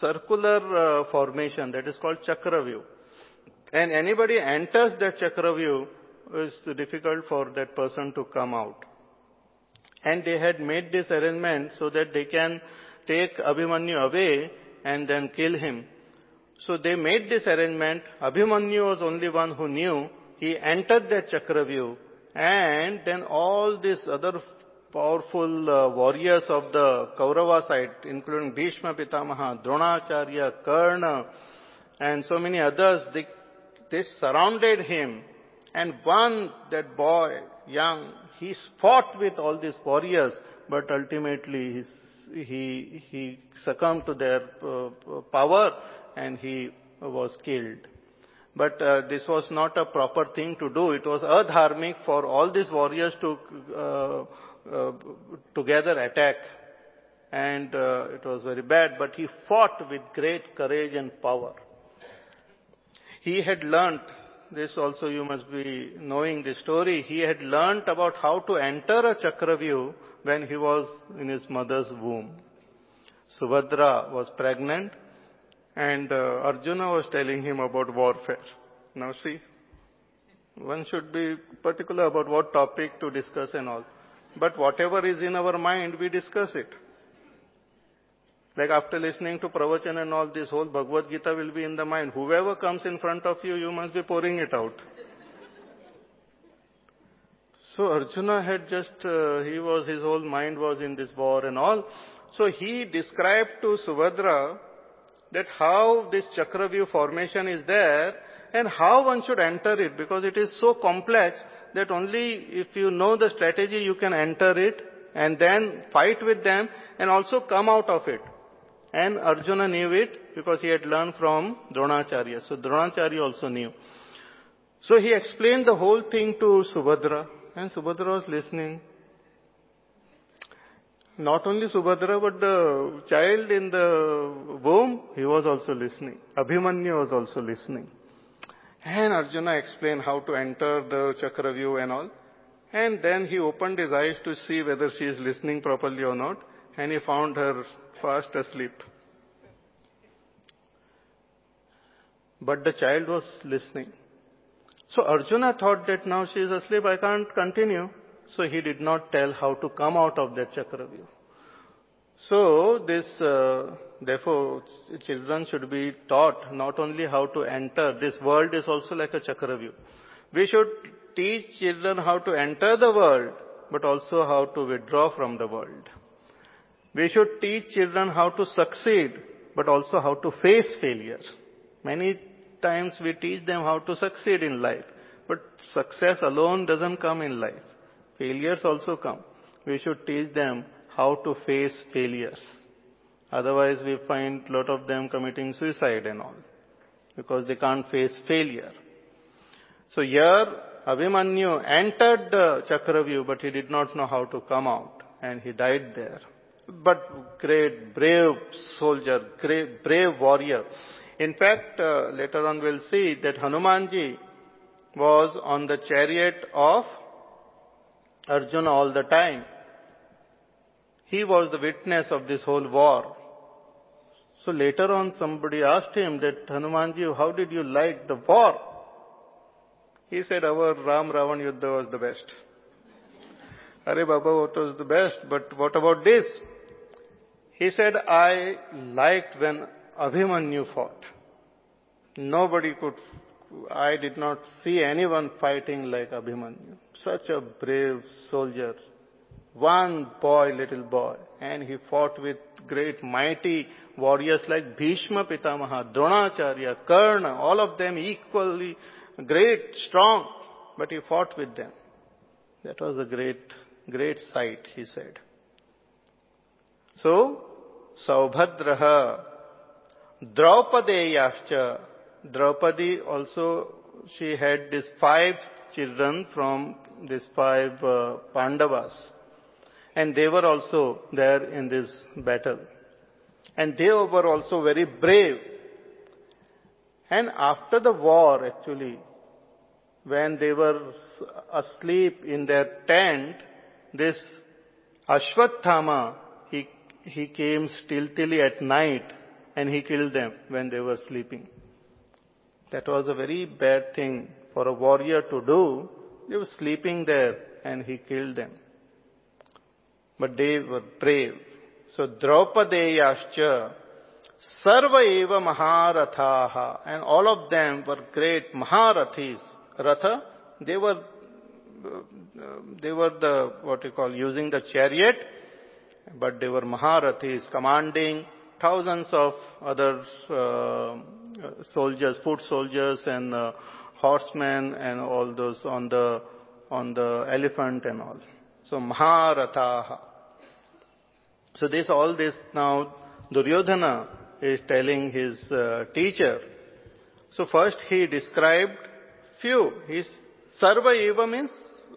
A: circular uh, formation that is called chakravyuh. And anybody enters that chakravyuh, it's difficult for that person to come out. And they had made this arrangement so that they can take Abhimanyu away and then kill him. So they made this arrangement. Abhimanyu was only one who knew. He entered that Chakravyuh and then all these other powerful uh, warriors of the Kaurava side, including Bhishma Pitamaha, Dronacharya, Karna, and so many others, they, they surrounded him. And one, that boy, young, he fought with all these warriors, but ultimately he, he succumbed to their uh, power and he was killed. But uh, this was not a proper thing to do. It was adharmic for all these warriors to uh, together attack. And uh, it was very bad, but he fought with great courage and power. He had learnt, this also you must be knowing the story, he had learnt about how to enter a Chakravyuh when he was in his mother's womb. Subhadra was pregnant and uh, Arjuna was telling him about warfare. Now see, one should be particular about what topic to discuss and all. But whatever is in our mind, we discuss it. Like after listening to Pravachan and all, this whole Bhagavad Gita will be in the mind. Whoever comes in front of you, you must be pouring it out. So Arjuna had just, uh, he was, his whole mind was in this war and all. So he described to Subhadra that how this Chakravyuh formation is there and how one should enter it because it is so complex that only if you know the strategy you can enter it and then fight with them and also come out of it. And Arjuna knew it because he had learned from Dronacharya. So Dronacharya also knew. So he explained the whole thing to Subhadra and Subhadra was listening. Not only Subhadra but the child in the womb, he was also listening. Abhimanyu was also listening. And Arjuna explained how to enter the Chakravyuh and all. And then he opened his eyes to see whether she is listening properly or not. And he found her fast asleep. But the child was listening. So Arjuna thought that now she is asleep, I can't continue. So he did not tell how to come out of that Chakravyuh. So this, uh, therefore, children should be taught not only how to enter, this world is also like a Chakravyuh. We should teach children how to enter the world, but also how to withdraw from the world. We should teach children how to succeed, but also how to face failure. Many times we teach them how to succeed in life, but success alone doesn't come in life. Failures also come. We should teach them how to face failures. Otherwise we find a lot of them committing suicide and all, because they can't face failure. So here, Abhimanyu entered the Chakravyuh, but he did not know how to come out, and he died there. But great, brave soldier, great, brave warrior. In fact, uh, later on we'll see that Hanumanji was on the chariot of Arjuna all the time. He was the witness of this whole war. So later on somebody asked him that Hanumanji, how did you like the war? He said our Ram Ravan Yuddha was the best. Are Baba, what was the best? But what about this? He said, I liked when Abhimanyu fought. Nobody could, I did not see anyone fighting like Abhimanyu. Such a brave soldier. One boy, little boy. And he fought with great mighty warriors like Bhishma Pitamaha, Dronacharya, Karna, all of them equally great, strong. But he fought with them. That was a great, great sight, he said. So, Saubhadraha, Draupadeyascha, Draupadi also, she had these five children from these five uh, Pandavas. And they were also there in this battle. And they were also very brave. And after the war, actually, when they were asleep in their tent, this Ashwatthama, he, he came stealthily at night and he killed them when they were sleeping. That was a very bad thing for a warrior to do. They were sleeping there and he killed them. But they were brave. So Draupadeyascha Sarva eva Maharathaha and all of them were great Maharathis. Ratha, they were they were the what you call using the chariot, but they were Maharathis commanding thousands of other uh, soldiers, foot soldiers and uh, horsemen and all those on the on the elephant and all. So Maharathaha. So this all this now Duryodhana is telling his uh, teacher. So first he described few. His sarva eva means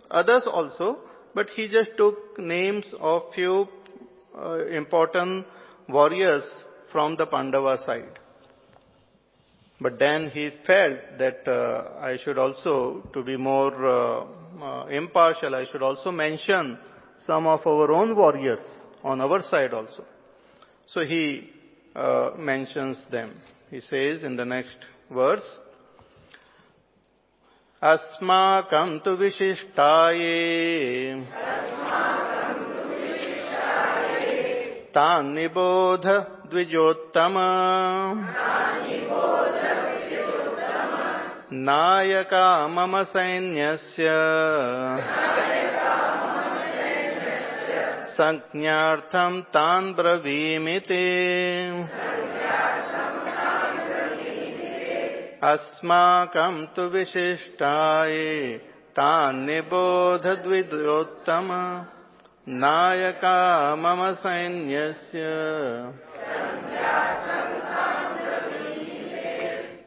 A: others also, but he just took names of few uh, important warriors from the Pandava side. But then he felt that uh, I should also, to be more uh, uh, impartial, I should also mention some of our own warriors on our side also. So he uh, mentions them. He says in the next verse, अस्माकं तु विशिष्टाये तान् निबोध द्विजोत्तम नायका मम सैन्यस्य संज्ञार्थम तान ब्रवीमिते। अस्माकं तु विशिष्टाय तान्निबोधद्विदोत्तम नायका मम सैन्यस्य।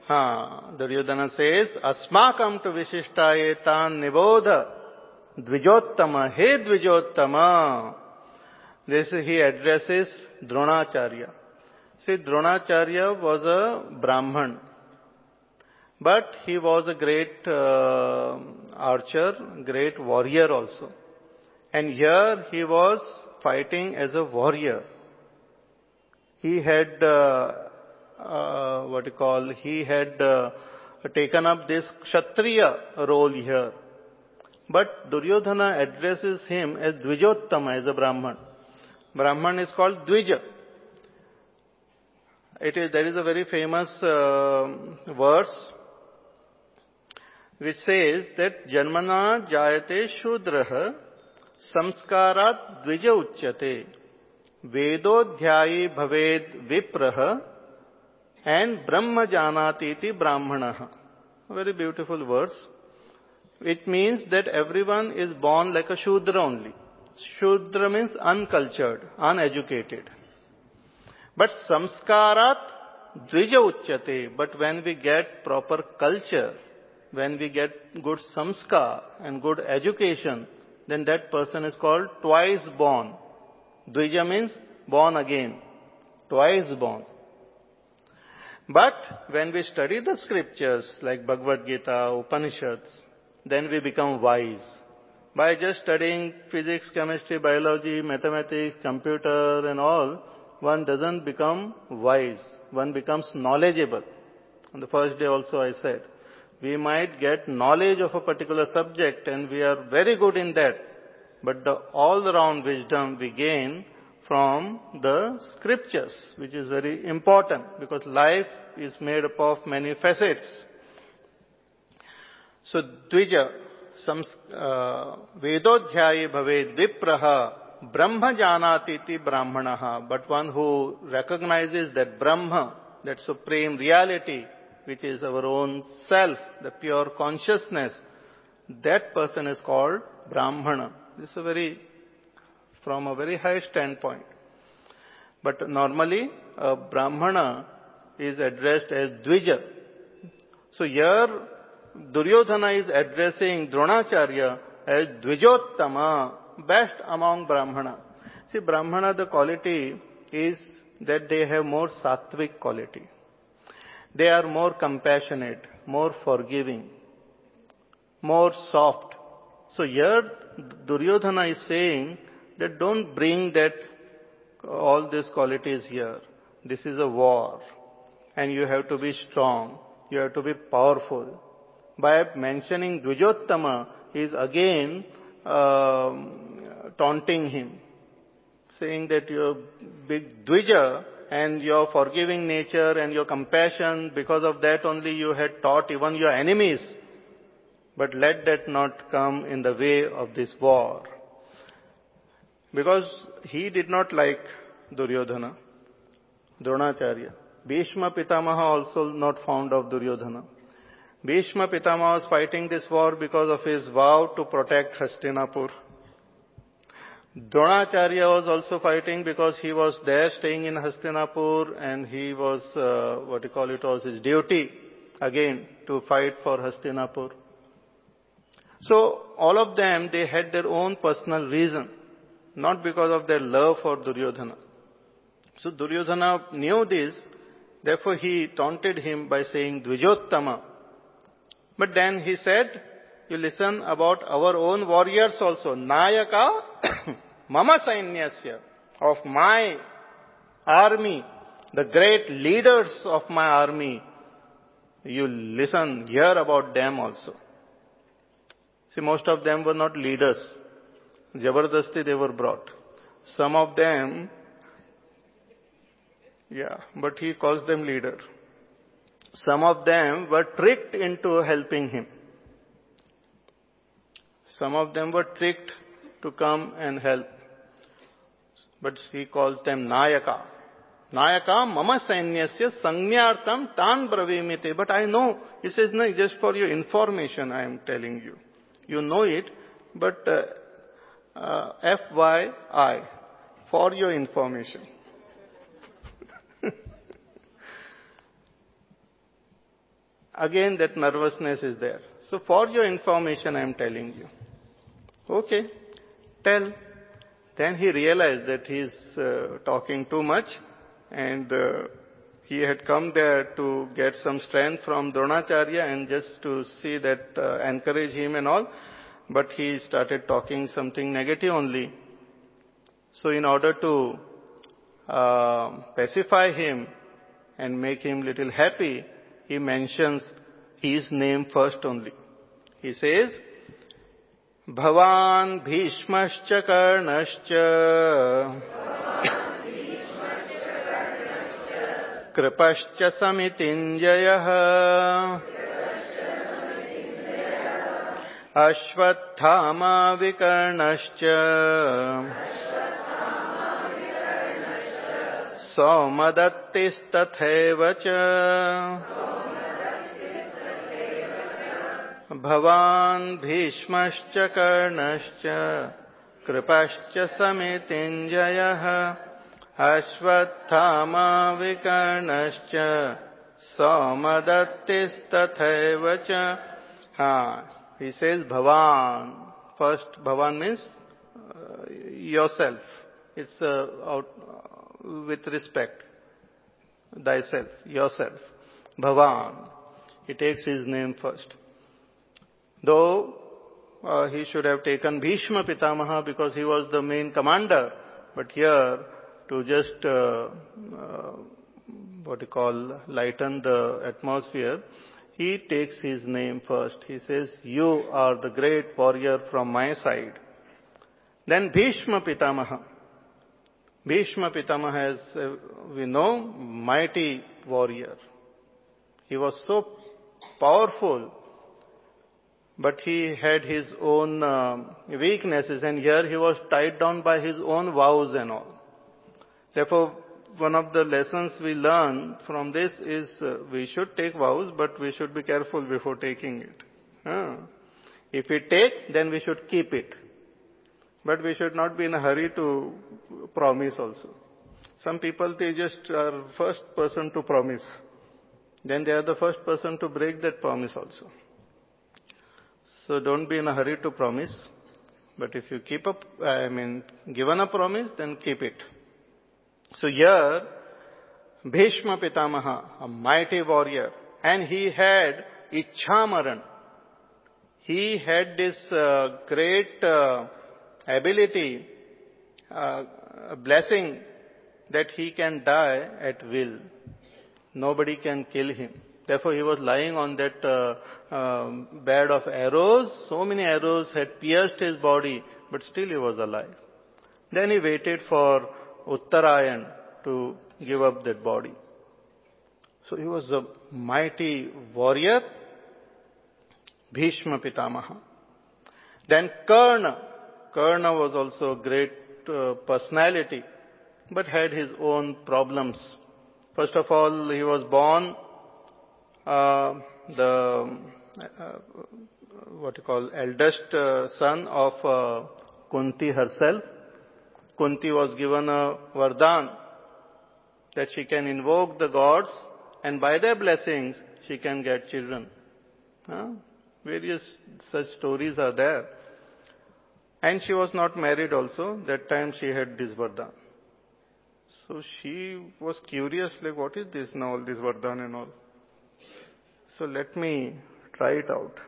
A: हाँ दुर्योधन शेष अस्माकम तो विशिष्टाए तान निबोध। द्विजोत्तम, हे द्विजोत्तम। This he addresses Dronacharya. See, Dronacharya was a Brahman, but he was a great uh, archer, great warrior also. And here he was fighting as a warrior. He had, uh, uh, what you call, he had uh, taken up this Kshatriya role here. But Duryodhana addresses him as Dvijottama, as a Brahman. Brahman is called Dvija. It is, there is a very famous uh, verse which says that Janmana Jayate Shudraha Samskarat Dvija Uchyate Vedodhyayi Bhaved Vipraha and Brahma Janatiti Brahmanaha. Very beautiful verse. It means that everyone is born like a Shudra only. Shudra means uncultured, uneducated. But samskarat dvija uchyate. But when we get proper culture, when we get good samskar and good education, then that person is called twice born. Dvija means born again. Twice born. But when we study the scriptures like Bhagavad Gita, Upanishads, then we become wise. By just studying physics, chemistry, biology, mathematics, computer and all, one doesn't become wise. One becomes knowledgeable. On the first day also I said, we might get knowledge of a particular subject and we are very good in that. But the all-round wisdom we gain from the scriptures, which is very important because life is made up of many facets. So Dvija, वेदोध्याय भवे विप्र, ब्रह्म जानाती ब्राह्मण। But one who recognises that Brahma that supreme reality which is our own self the pure consciousness that person is called Brahmana this very from a very high stand point but normally Brahmana is addressed as dvija so year Duryodhana is addressing Dronacharya as Dvijottama, best among Brahmanas. See, Brahmana, the quality is that they have more sattvic quality. They are more compassionate, more forgiving, more soft. So here, Duryodhana is saying that don't bring that, all these qualities here. This is a war. And you have to be strong. You have to be powerful by mentioning Dvijottama, he is again uh, taunting him. saying that you're big Dvija and your forgiving nature and your compassion, because of that only you had taught even your enemies. But let that not come in the way of this war. Because he did not like Duryodhana, Dronacharya. Bhishma Pitamaha also not fond of Duryodhana. Bhishma Pitamaha was fighting this war because of his vow to protect Hastinapur. Dronacharya was also fighting because he was there staying in Hastinapur and he was, uh, what you call it, was his duty again to fight for Hastinapur. So all of them, they had their own personal reason, not because of their love for Duryodhana. So Duryodhana knew this, therefore he taunted him by saying Dvijottama. But then he said, you listen about our own warriors also. Nayaka mama sainyasya, of my army, the great leaders of my army. You listen, hear about them also. See, most of them were not leaders. Jabardasti they were brought. Some of them, yeah, but he calls them leader. Some of them were tricked into helping him. Some of them were tricked to come and help. But he calls them Nayaka. Nayaka mama sainyasya sangyartam tan bravimite. But I know, he says, no, just for your information I am telling you. You know it, but uh, uh, FYI, for your information. Again, that nervousness is there. So for your information, I am telling you. Okay, tell. Then he realized that he is uh, talking too much and uh, he had come there to get some strength from Dronacharya and just to see that, uh, encourage him and all. But he started talking something negative only. So in order to uh, pacify him and make him little happy, he mentions his name first only. He says, भवान् भीष्मश्च कर्णश्च कृपश्च समितिञ्जयः अश्वत्थामा विकर्णश्च सौमदत्तिस्तथैव भवान् भीष्मश्च कर्णश्च कृपश्च समितिञ्जयः अश्वत्थामा विकर्णश्च सौमदत्तिस्तथैव च। हाँ he says bhavan first bhavan means uh, yourself. It's uh, with respect thyself yourself bhavan he takes his name first Though uh, he should have taken Bhishma Pitamaha because he was the main commander, but here to just uh, uh, what you call lighten the atmosphere, he takes his name first. He says, "You are the great warrior from my side." Then Bhishma Pitamaha. Bhishma Pitamaha is, uh, we know, mighty warrior. He was so powerful but he had his own uh, weaknesses and here he was tied down by his own vows and all. Therefore, one of the lessons we learn from this is uh, we should take vows, but we should be careful before taking it. If we take, then we should keep it. But we should not be in a hurry to promise also. Some people, they just are first person to promise. Then they are the first person to break that promise also. So don't be in a hurry to promise. But if you keep up, I mean, given a promise, then keep it. So here, Bhishma Pitamaha, a mighty warrior, and he had Ichhamaran. He had this uh, great uh, ability, uh, blessing that he can die at will. Nobody can kill him. Therefore, he was lying on that uh, um, bed of arrows. So many arrows had pierced his body, but still he was alive. Then he waited for Uttarayan to give up that body. So he was a mighty warrior, Bhishma Pitamaha. Then Karna. Karna was also a great uh, personality, but had his own problems. First of all, he was born uh, the uh, what you call eldest uh, son of uh, Kunti herself. Kunti was given a vardan that she can invoke the gods and by their blessings she can get children. Various such stories are there. And she was not married also. That time she had this vardan. So she was curious, like, what is this now, all this vardan and all. So let me try it out.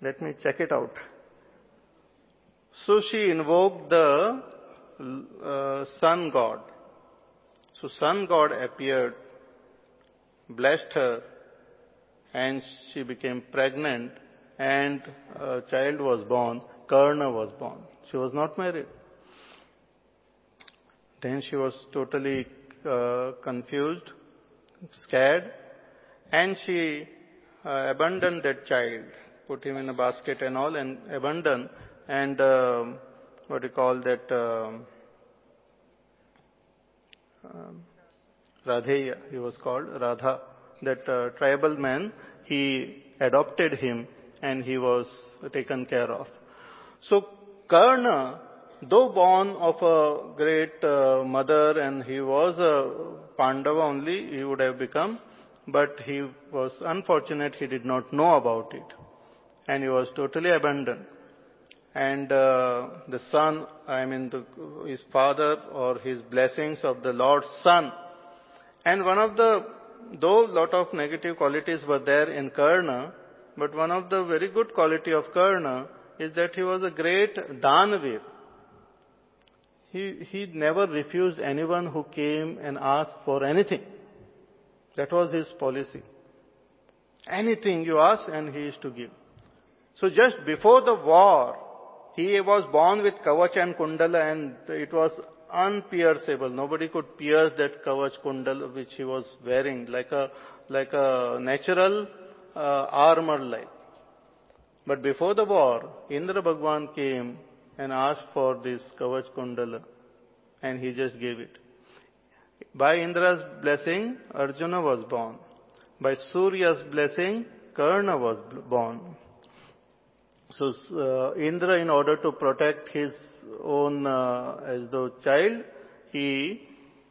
A: Let me check it out. So she invoked the uh, sun god. So sun god appeared, blessed her, and she became pregnant, and a child was born. Karna was born. She was not married. Then she was totally uh, confused, scared, and she uh, abandoned that child, put him in a basket and all, and abandoned, and uh, what do you call that? Um, um, Radheya, he was called Radha. That uh, tribal man, he adopted him and he was taken care of. So Karna, though born of a great uh, mother and he was a Pandava only, he would have become, but he was unfortunate, he did not know about it. And he was totally abandoned. And uh, the son, I mean the, his father or his blessings of the Lord's son. And one of the, though lot of negative qualities were there in Karna, but one of the very good quality of Karna is that he was a great Danavir. He, he never refused anyone who came and asked for anything. That was his policy. Anything you ask and he is to give. So just before the war, he was born with Kavach and Kundala and it was unpierceable. Nobody could pierce that Kavach Kundala which he was wearing like a, like a natural uh, armor like. But before the war, Indra Bhagwan came and asked for this Kavach Kundala and he just gave it. By Indra's blessing, Arjuna was born. By Surya's blessing, Karna was born. So uh, Indra, in order to protect his own uh, as the child, he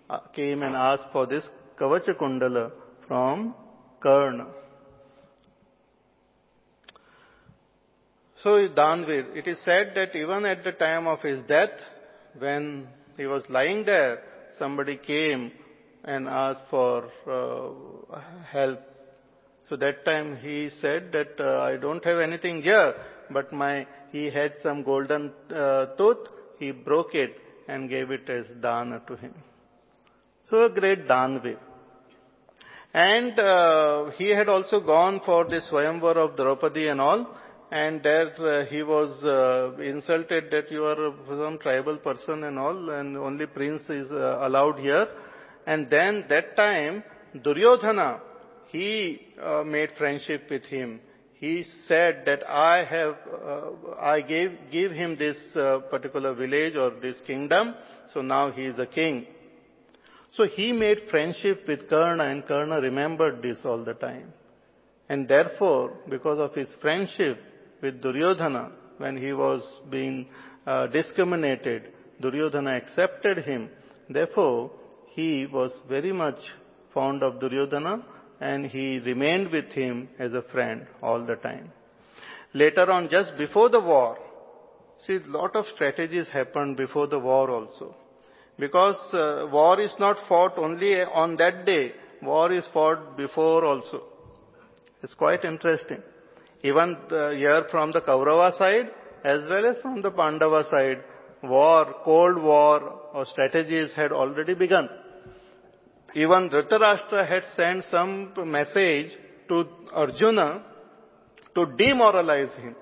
A: uh, came and asked for this Kavacha Kundala from Karna. So Danvir, it is said that even at the time of his death, when he was lying there, somebody came and asked for uh, help. So that time he said that uh, I don't have anything here, but my he had some golden uh, tooth. He broke it and gave it as dana to him. So a great danvir. And uh, he had also gone for the Swayamvar of Draupadi and all and there uh, he was uh, insulted that you are some tribal person and all and only prince is uh, allowed here. And then that time duryodhana he made friendship with him. He said that i have uh, i gave give him this uh, particular village or this kingdom so now he is a king. So he made friendship with karna and karna remembered this all the time. And therefore because of his friendship with Duryodhana when he was being uh, discriminated. Duryodhana accepted him. Therefore, he was very much fond of Duryodhana and he remained with him as a friend all the time. Later on, just before the war, see, a lot of strategies happened before the war also. Because uh, war is not fought only on that day, war is fought before also. It's quite interesting. Even here from the Kaurava side as well as from the Pandava side, war, cold war or strategies had already begun. Even Dhritarashtra had sent some message to Arjuna to demoralize him.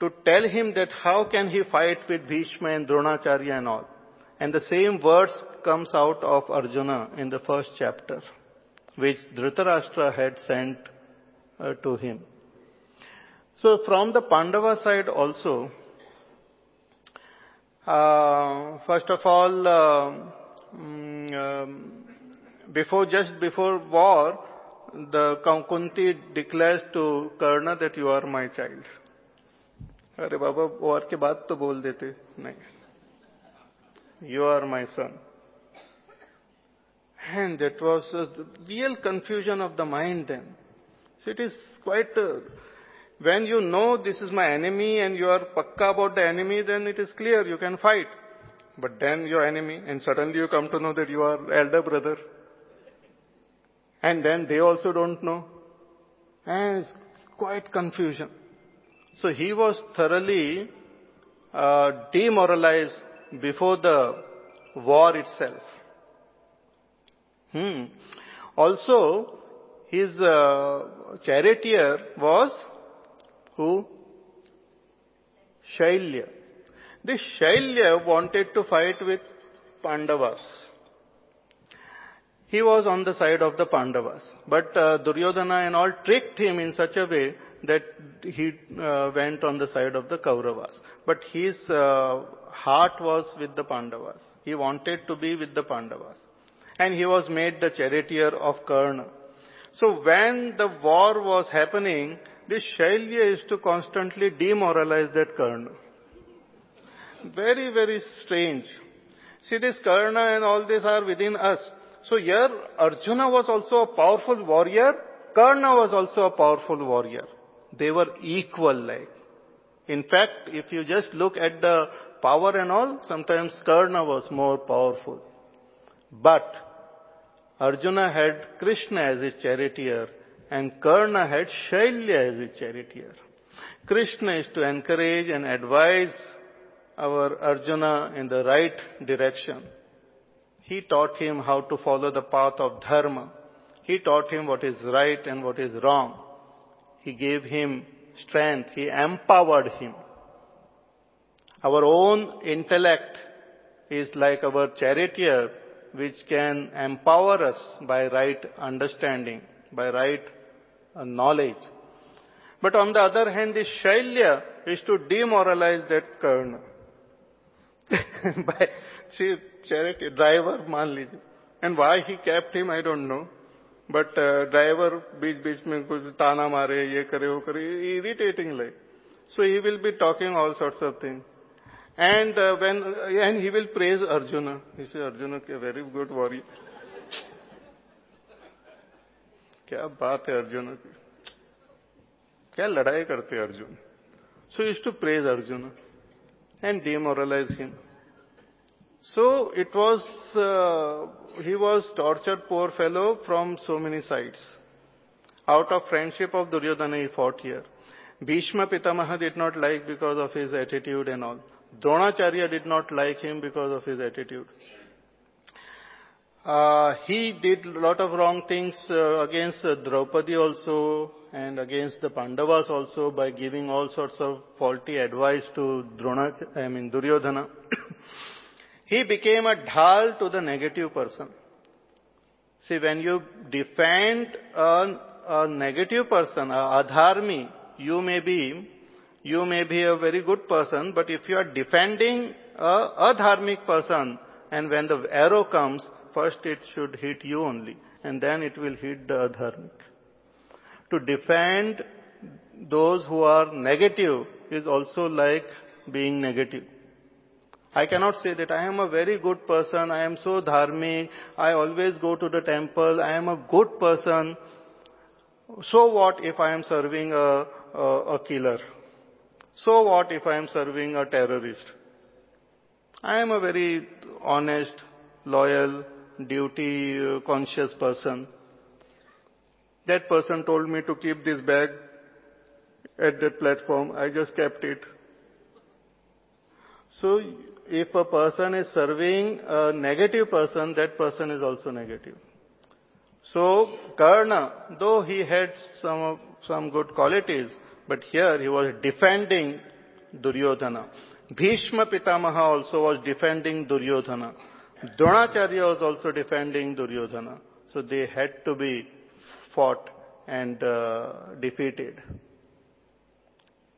A: to tell him that how can he fight with Bhishma and Dronacharya and all. And the same words comes out of Arjuna in the first chapter, which Dhritarashtra had sent uh, to him. So from the Pandava side also, uh, first of all, uh, um, before just before war, the Kunti declares to Karna that you are my child. अरे बाबा war के बाद तो बोल देते नहीं you are my son and that was a real confusion of the mind then. So it is quite, uh, when you know this is my enemy and you are pakka about the enemy, then it is clear you can fight. But then your enemy, and suddenly you come to know that you are elder brother. And then they also don't know. And it's quite confusion. So he was thoroughly uh, demoralized before the war itself. Hmm. Also, his uh, charioteer was who? Shailya. This Shailya wanted to fight with Pandavas. He was on the side of the Pandavas. But uh, Duryodhana and all tricked him in such a way that he uh, went on the side of the Kauravas. But his uh, heart was with the Pandavas. He wanted to be with the Pandavas. And he was made the charioteer of Karna. So when the war was happening, this Shailya is to constantly demoralize that Karna. Very, very strange. See, this Karna and all this are within us. So here, Arjuna was also a powerful warrior. Karna was also a powerful warrior. They were equal like. In fact, if you just look at the power and all, sometimes Karna was more powerful. But Arjuna had Krishna as his charioteer and Karna had Shailya as his charioteer. Krishna is to encourage and advise our Arjuna in the right direction. He taught him how to follow the path of dharma. He taught him what is right and what is wrong. He gave him strength. He empowered him. Our own intellect is like our charioteer which can empower us by right understanding, by right knowledge. But on the other hand, the Shailya is to demoralize that Karna. by, see, charity, driver, मान लीजिए. And why he kept him, I don't know. But uh, driver बीच बीच में कुछ ताना मारे ये करे वो करे irritating like. So he will be talking all sorts of things. And uh, when and he will praise Arjuna. He says Arjuna a very good warrior. क्या बात है अर्जुन? क्या लड़ाई करते Arjuna? So use to praise Arjuna and demoralise him so it was he was tortured poor fellow from so many sides out of friendship of Duryodhana E fort here Bhishma Pitamah did not like because of his attitude and all Dronacharya did not like him because of his attitude Uh, he did a lot of wrong things uh, against uh, Draupadi also and against the Pandavas also by giving all sorts of faulty advice to Drona, I mean Duryodhana. he became a dhal to the negative person. See, when you defend a, a negative person, a adharmi, you may be you may be a very good person, but if you are defending a adharmic person, and when the arrow comes, first it should hit you only, and then it will hit the adharmic. To defend those who are negative is also like being negative. I cannot say that I am a very good person, I am so dharmic, I always go to the temple, I am a good person. So what if I am serving a, a, a killer? So what if I am serving a terrorist? I am a very honest, loyal, duty uh, conscious person. That person told me to keep this bag at that platform. I just kept it. So if a person is serving a negative person, that person is also negative. So Karna, though he had some, some good qualities, but here he was defending Duryodhana. Bhishma Pitamaha also was defending Duryodhana. Dronacharya was also defending Duryodhana. So they had to be fought and uh, defeated.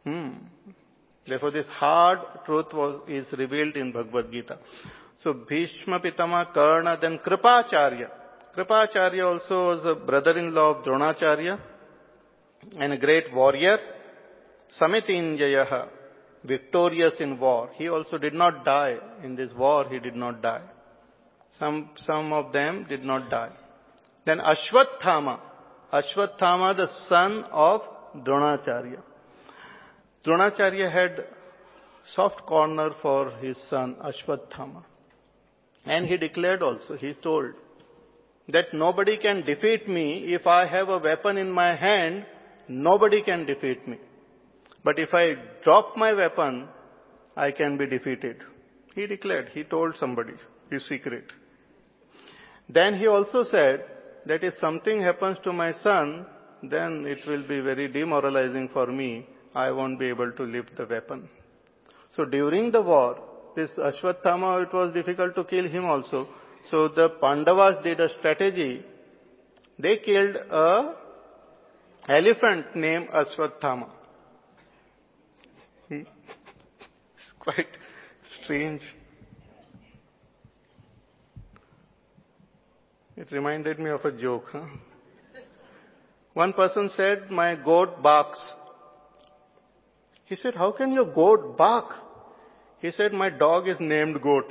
A: Hmm. Therefore this hard truth was, is revealed in Bhagavad Gita. So Bhishma Pitama, Karna, then Kripacharya. Kripacharya also was a brother-in-law of Dronacharya and a great warrior. Samitinjayaha, victorious in war. He also did not die. In this war, he did not die. Some, some of them did not die. Then Ashwathama. Ashwathama, the son of Dronacharya. Dronacharya had soft corner for his son Ashwathama. And he declared also, he told, that nobody can defeat me if I have a weapon in my hand, nobody can defeat me. But if I drop my weapon, I can be defeated. He declared, he told somebody his secret. Then he also said that if something happens to my son, then it will be very demoralizing for me. I won't be able to lift the weapon. So during the war, this Ashwathama, it was difficult to kill him also. So the Pandavas did a strategy. They killed a elephant named Ashwathama. Hmm. it's quite strange. It reminded me of a joke. Huh? One person said, my goat barks. He said, how can your goat bark? He said, my dog is named goat.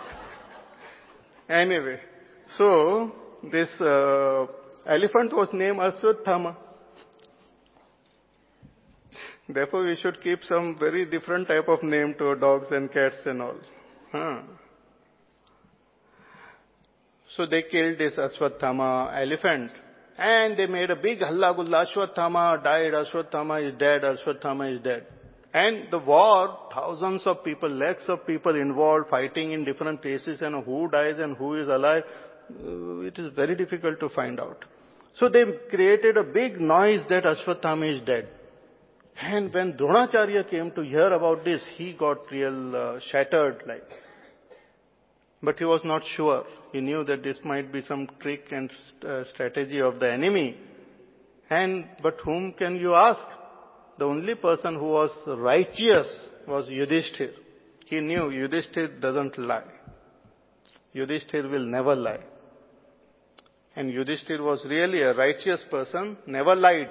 A: anyway, so this uh, elephant was named Ashwathama. Therefore, we should keep some very different type of name to dogs and cats and all. Huh. So they killed this Ashwathama elephant and they made a big halla gulla. Ashwathama died, Ashwathama is dead, Ashwathama is dead. And the war, thousands of people, lakhs of people involved, fighting in different places, and who dies and who is alive, uh, it is very difficult to find out. So they created a big noise that Ashwathama is dead. And when Dronacharya came to hear about this, he got real uh, shattered like. But he was not sure. He knew that this might be some trick and uh, strategy of the enemy. And, but whom can you ask? the only person who was righteous was Yudhishthir. He knew Yudhishthir doesn't lie. Yudhishthir will never lie. And Yudhishthir was really a righteous person, never lied.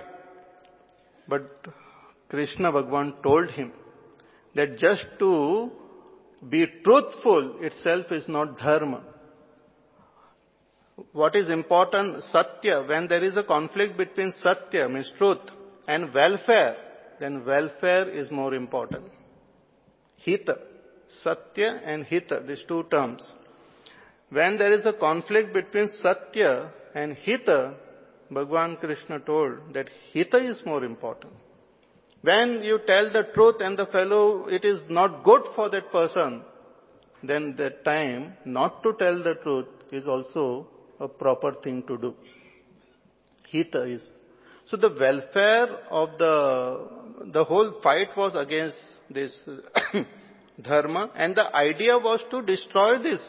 A: But Krishna Bhagwan told him that just to be truthful itself is not dharma. What is important, satya, when there is a conflict between satya, means truth, and welfare, then welfare is more important. Hita, Satya and Hita, these two terms. When there is a conflict between Satya and Hita, Bhagwan Krishna told that Hita is more important. When you tell the truth and the fellow it is not good for that person, then the time not to tell the truth is also a proper thing to do. Hita is. So the welfare of the the whole fight was against this dharma and the idea was to destroy this.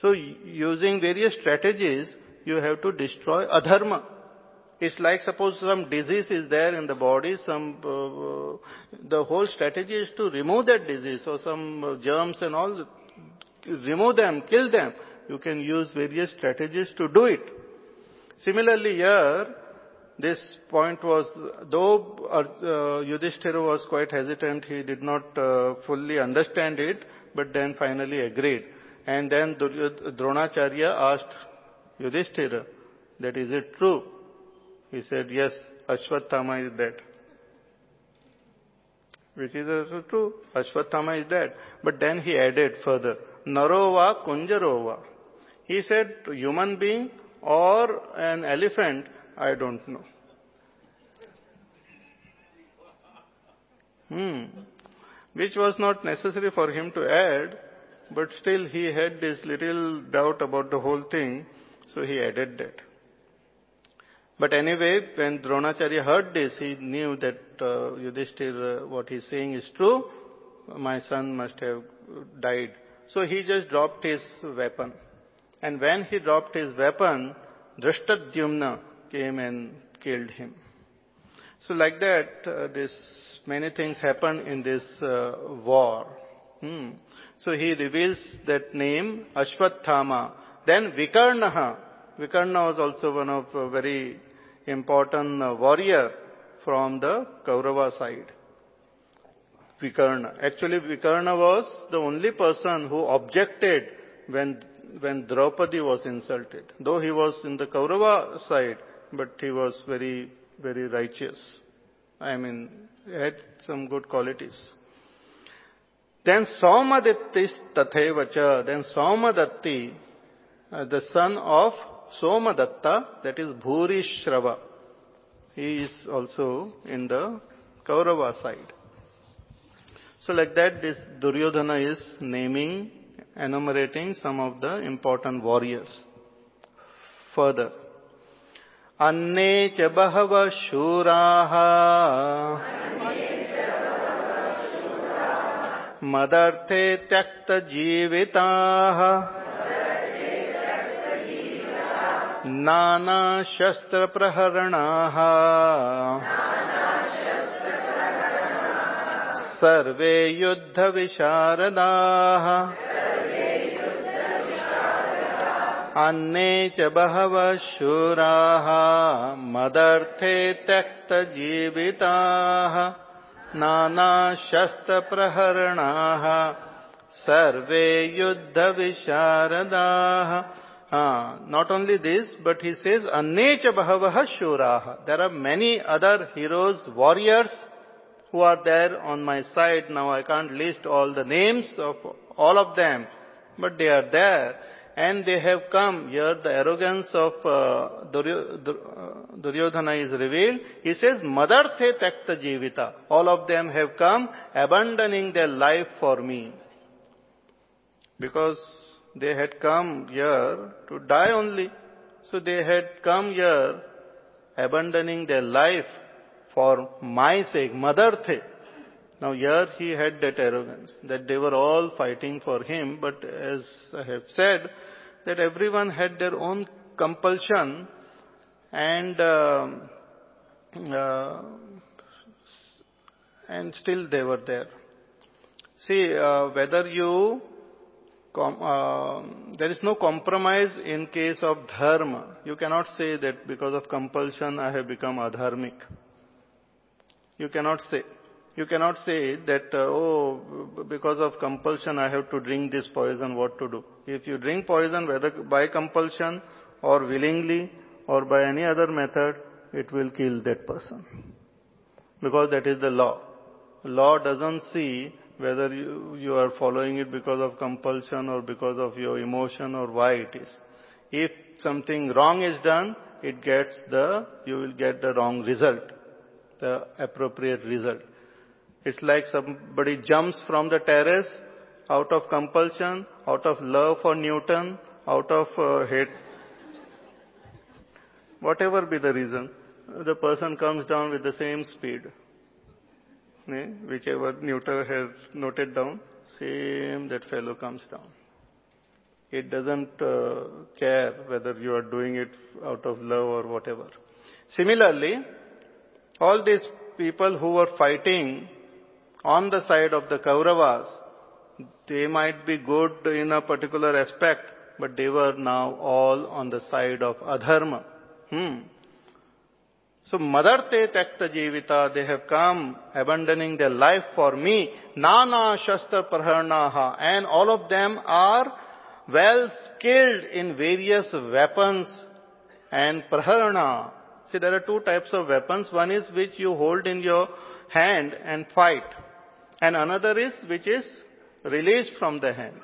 A: So using various strategies, you have to destroy adharma. It's like suppose some disease is there in the body, some, uh, the whole strategy is to remove that disease or some germs and all, remove them, kill them. You can use various strategies to do it. Similarly here, this point was, though uh, Yudhishthira was quite hesitant, he did not uh, fully understand it, but then finally agreed. And then Dronacharya asked Yudhishthira that is it true? He said, yes, Ashwathama is dead. Which is also true. Ashwathama is dead. But then he added further, Narova Kunjarova. He said, human being or an elephant I don't know. Hmm. Which was not necessary for him to add, but still he had this little doubt about the whole thing, so he added that. But anyway, when Dronacharya heard this, he knew that uh, Yudhishthir, uh, what he's saying is true. My son must have died. So he just dropped his weapon. And when he dropped his weapon, Dhrishtadyumna came and killed him. So like that, uh, this many things happen in this uh, war. Hmm. So he reveals that name, Ashwathama. Then Vikarnaha. Vikarna was also one of a very important uh, warrior from the Kaurava side. Vikarna. Actually, Vikarna was the only person who objected when, when Draupadi was insulted. Though he was in the Kaurava side, but he was very, very righteous. I mean, had some good qualities. Then Tathevacha, then Somadatti, uh, the son of Somadatta, that is Bhuri Shrava. He is also in the Kaurava side. So like that, this Duryodhana is naming, enumerating some of the important warriors. Further, अन्ये च बहवः शूराः मदर्थे त्यक्तजीविताः नानाशस्त्रप्रहरणाः। सर्वे युद्धविशारदाः। अन्ये च बहवः शूराः मदर्थे त्यक्तजीविताः। नानाशस्त्रप्रहरणाः। सर्वे युद्धविशारदाः। Uh, not only this, but he says, Annecha bahavaha shuraha. There are many other heroes, warriors who are there on my side. Now I can't list all the names of all of them, but they are there. And they have come. Here the arrogance of uh, Duryodhana is revealed. He says, Madarte takta jivita. All of them have come abandoning their life for me. Because they had come here to die only. So they had come here abandoning their life for my sake, Madarthe. Now here he had that arrogance, that they were all fighting for him, but as I have said, that everyone had their own compulsion and uh, uh, and still they were there. See, uh, whether you com, uh, there is no compromise in case of dharma. You cannot say that because of compulsion I have become adharmic. You cannot say. You cannot say that, uh, oh, because of compulsion I have to drink this poison, what to do. If you drink poison, whether by compulsion or willingly or by any other method, it will kill that person. Because that is the law. Law doesn't see whether you, you are following it because of compulsion or because of your emotion or why it is. If something wrong is done, it gets the, you will get the wrong result, the appropriate result. It's like somebody jumps from the terrace out of compulsion, out of love for Newton, out of uh, hate. Whatever be the reason, the person comes down with the same speed whichever Newton has noted down, same that fellow comes down. It doesn't uh, care whether you are doing it out of love or whatever. Similarly, all these people who were fighting on the side of the Kauravas, they might be good in a particular aspect, but they were now all on the side of adharma. Hmm. So Madarte Takta Jivita, they have come abandoning their life for me. Nana Shastra Praharnaha. And all of them are well skilled in various weapons and praharna. See, there are two types of weapons. One is which you hold in your hand and fight. And another is which is released from the hand.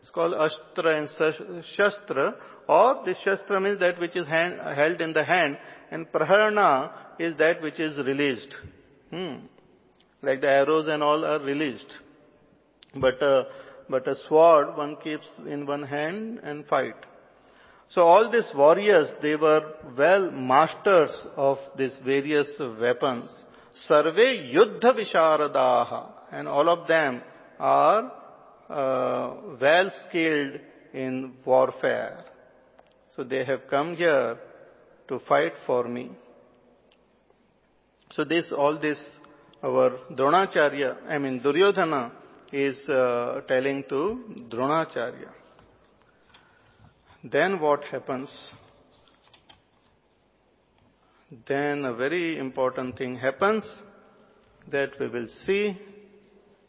A: It's called Ashtra and Shastra. Or the Shastra means that which is hand, held in the hand and praharana is that which is released. Hmm. Like the arrows and all are released. But, uh, but a sword one keeps in one hand and fight. So all these warriors, they were well masters of these various weapons. Sarve Yuddha Visharadaha. And all of them are uh, well skilled in warfare. So they have come here to fight for me. So this, all this, our Dronacharya, I mean Duryodhana is uh, telling to Dronacharya. Then what happens? Then a very important thing happens that we will see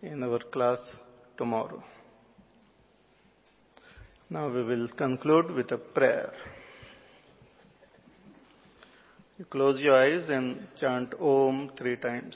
A: in our class tomorrow. Now we will conclude with a prayer. You close your eyes and chant Om three times.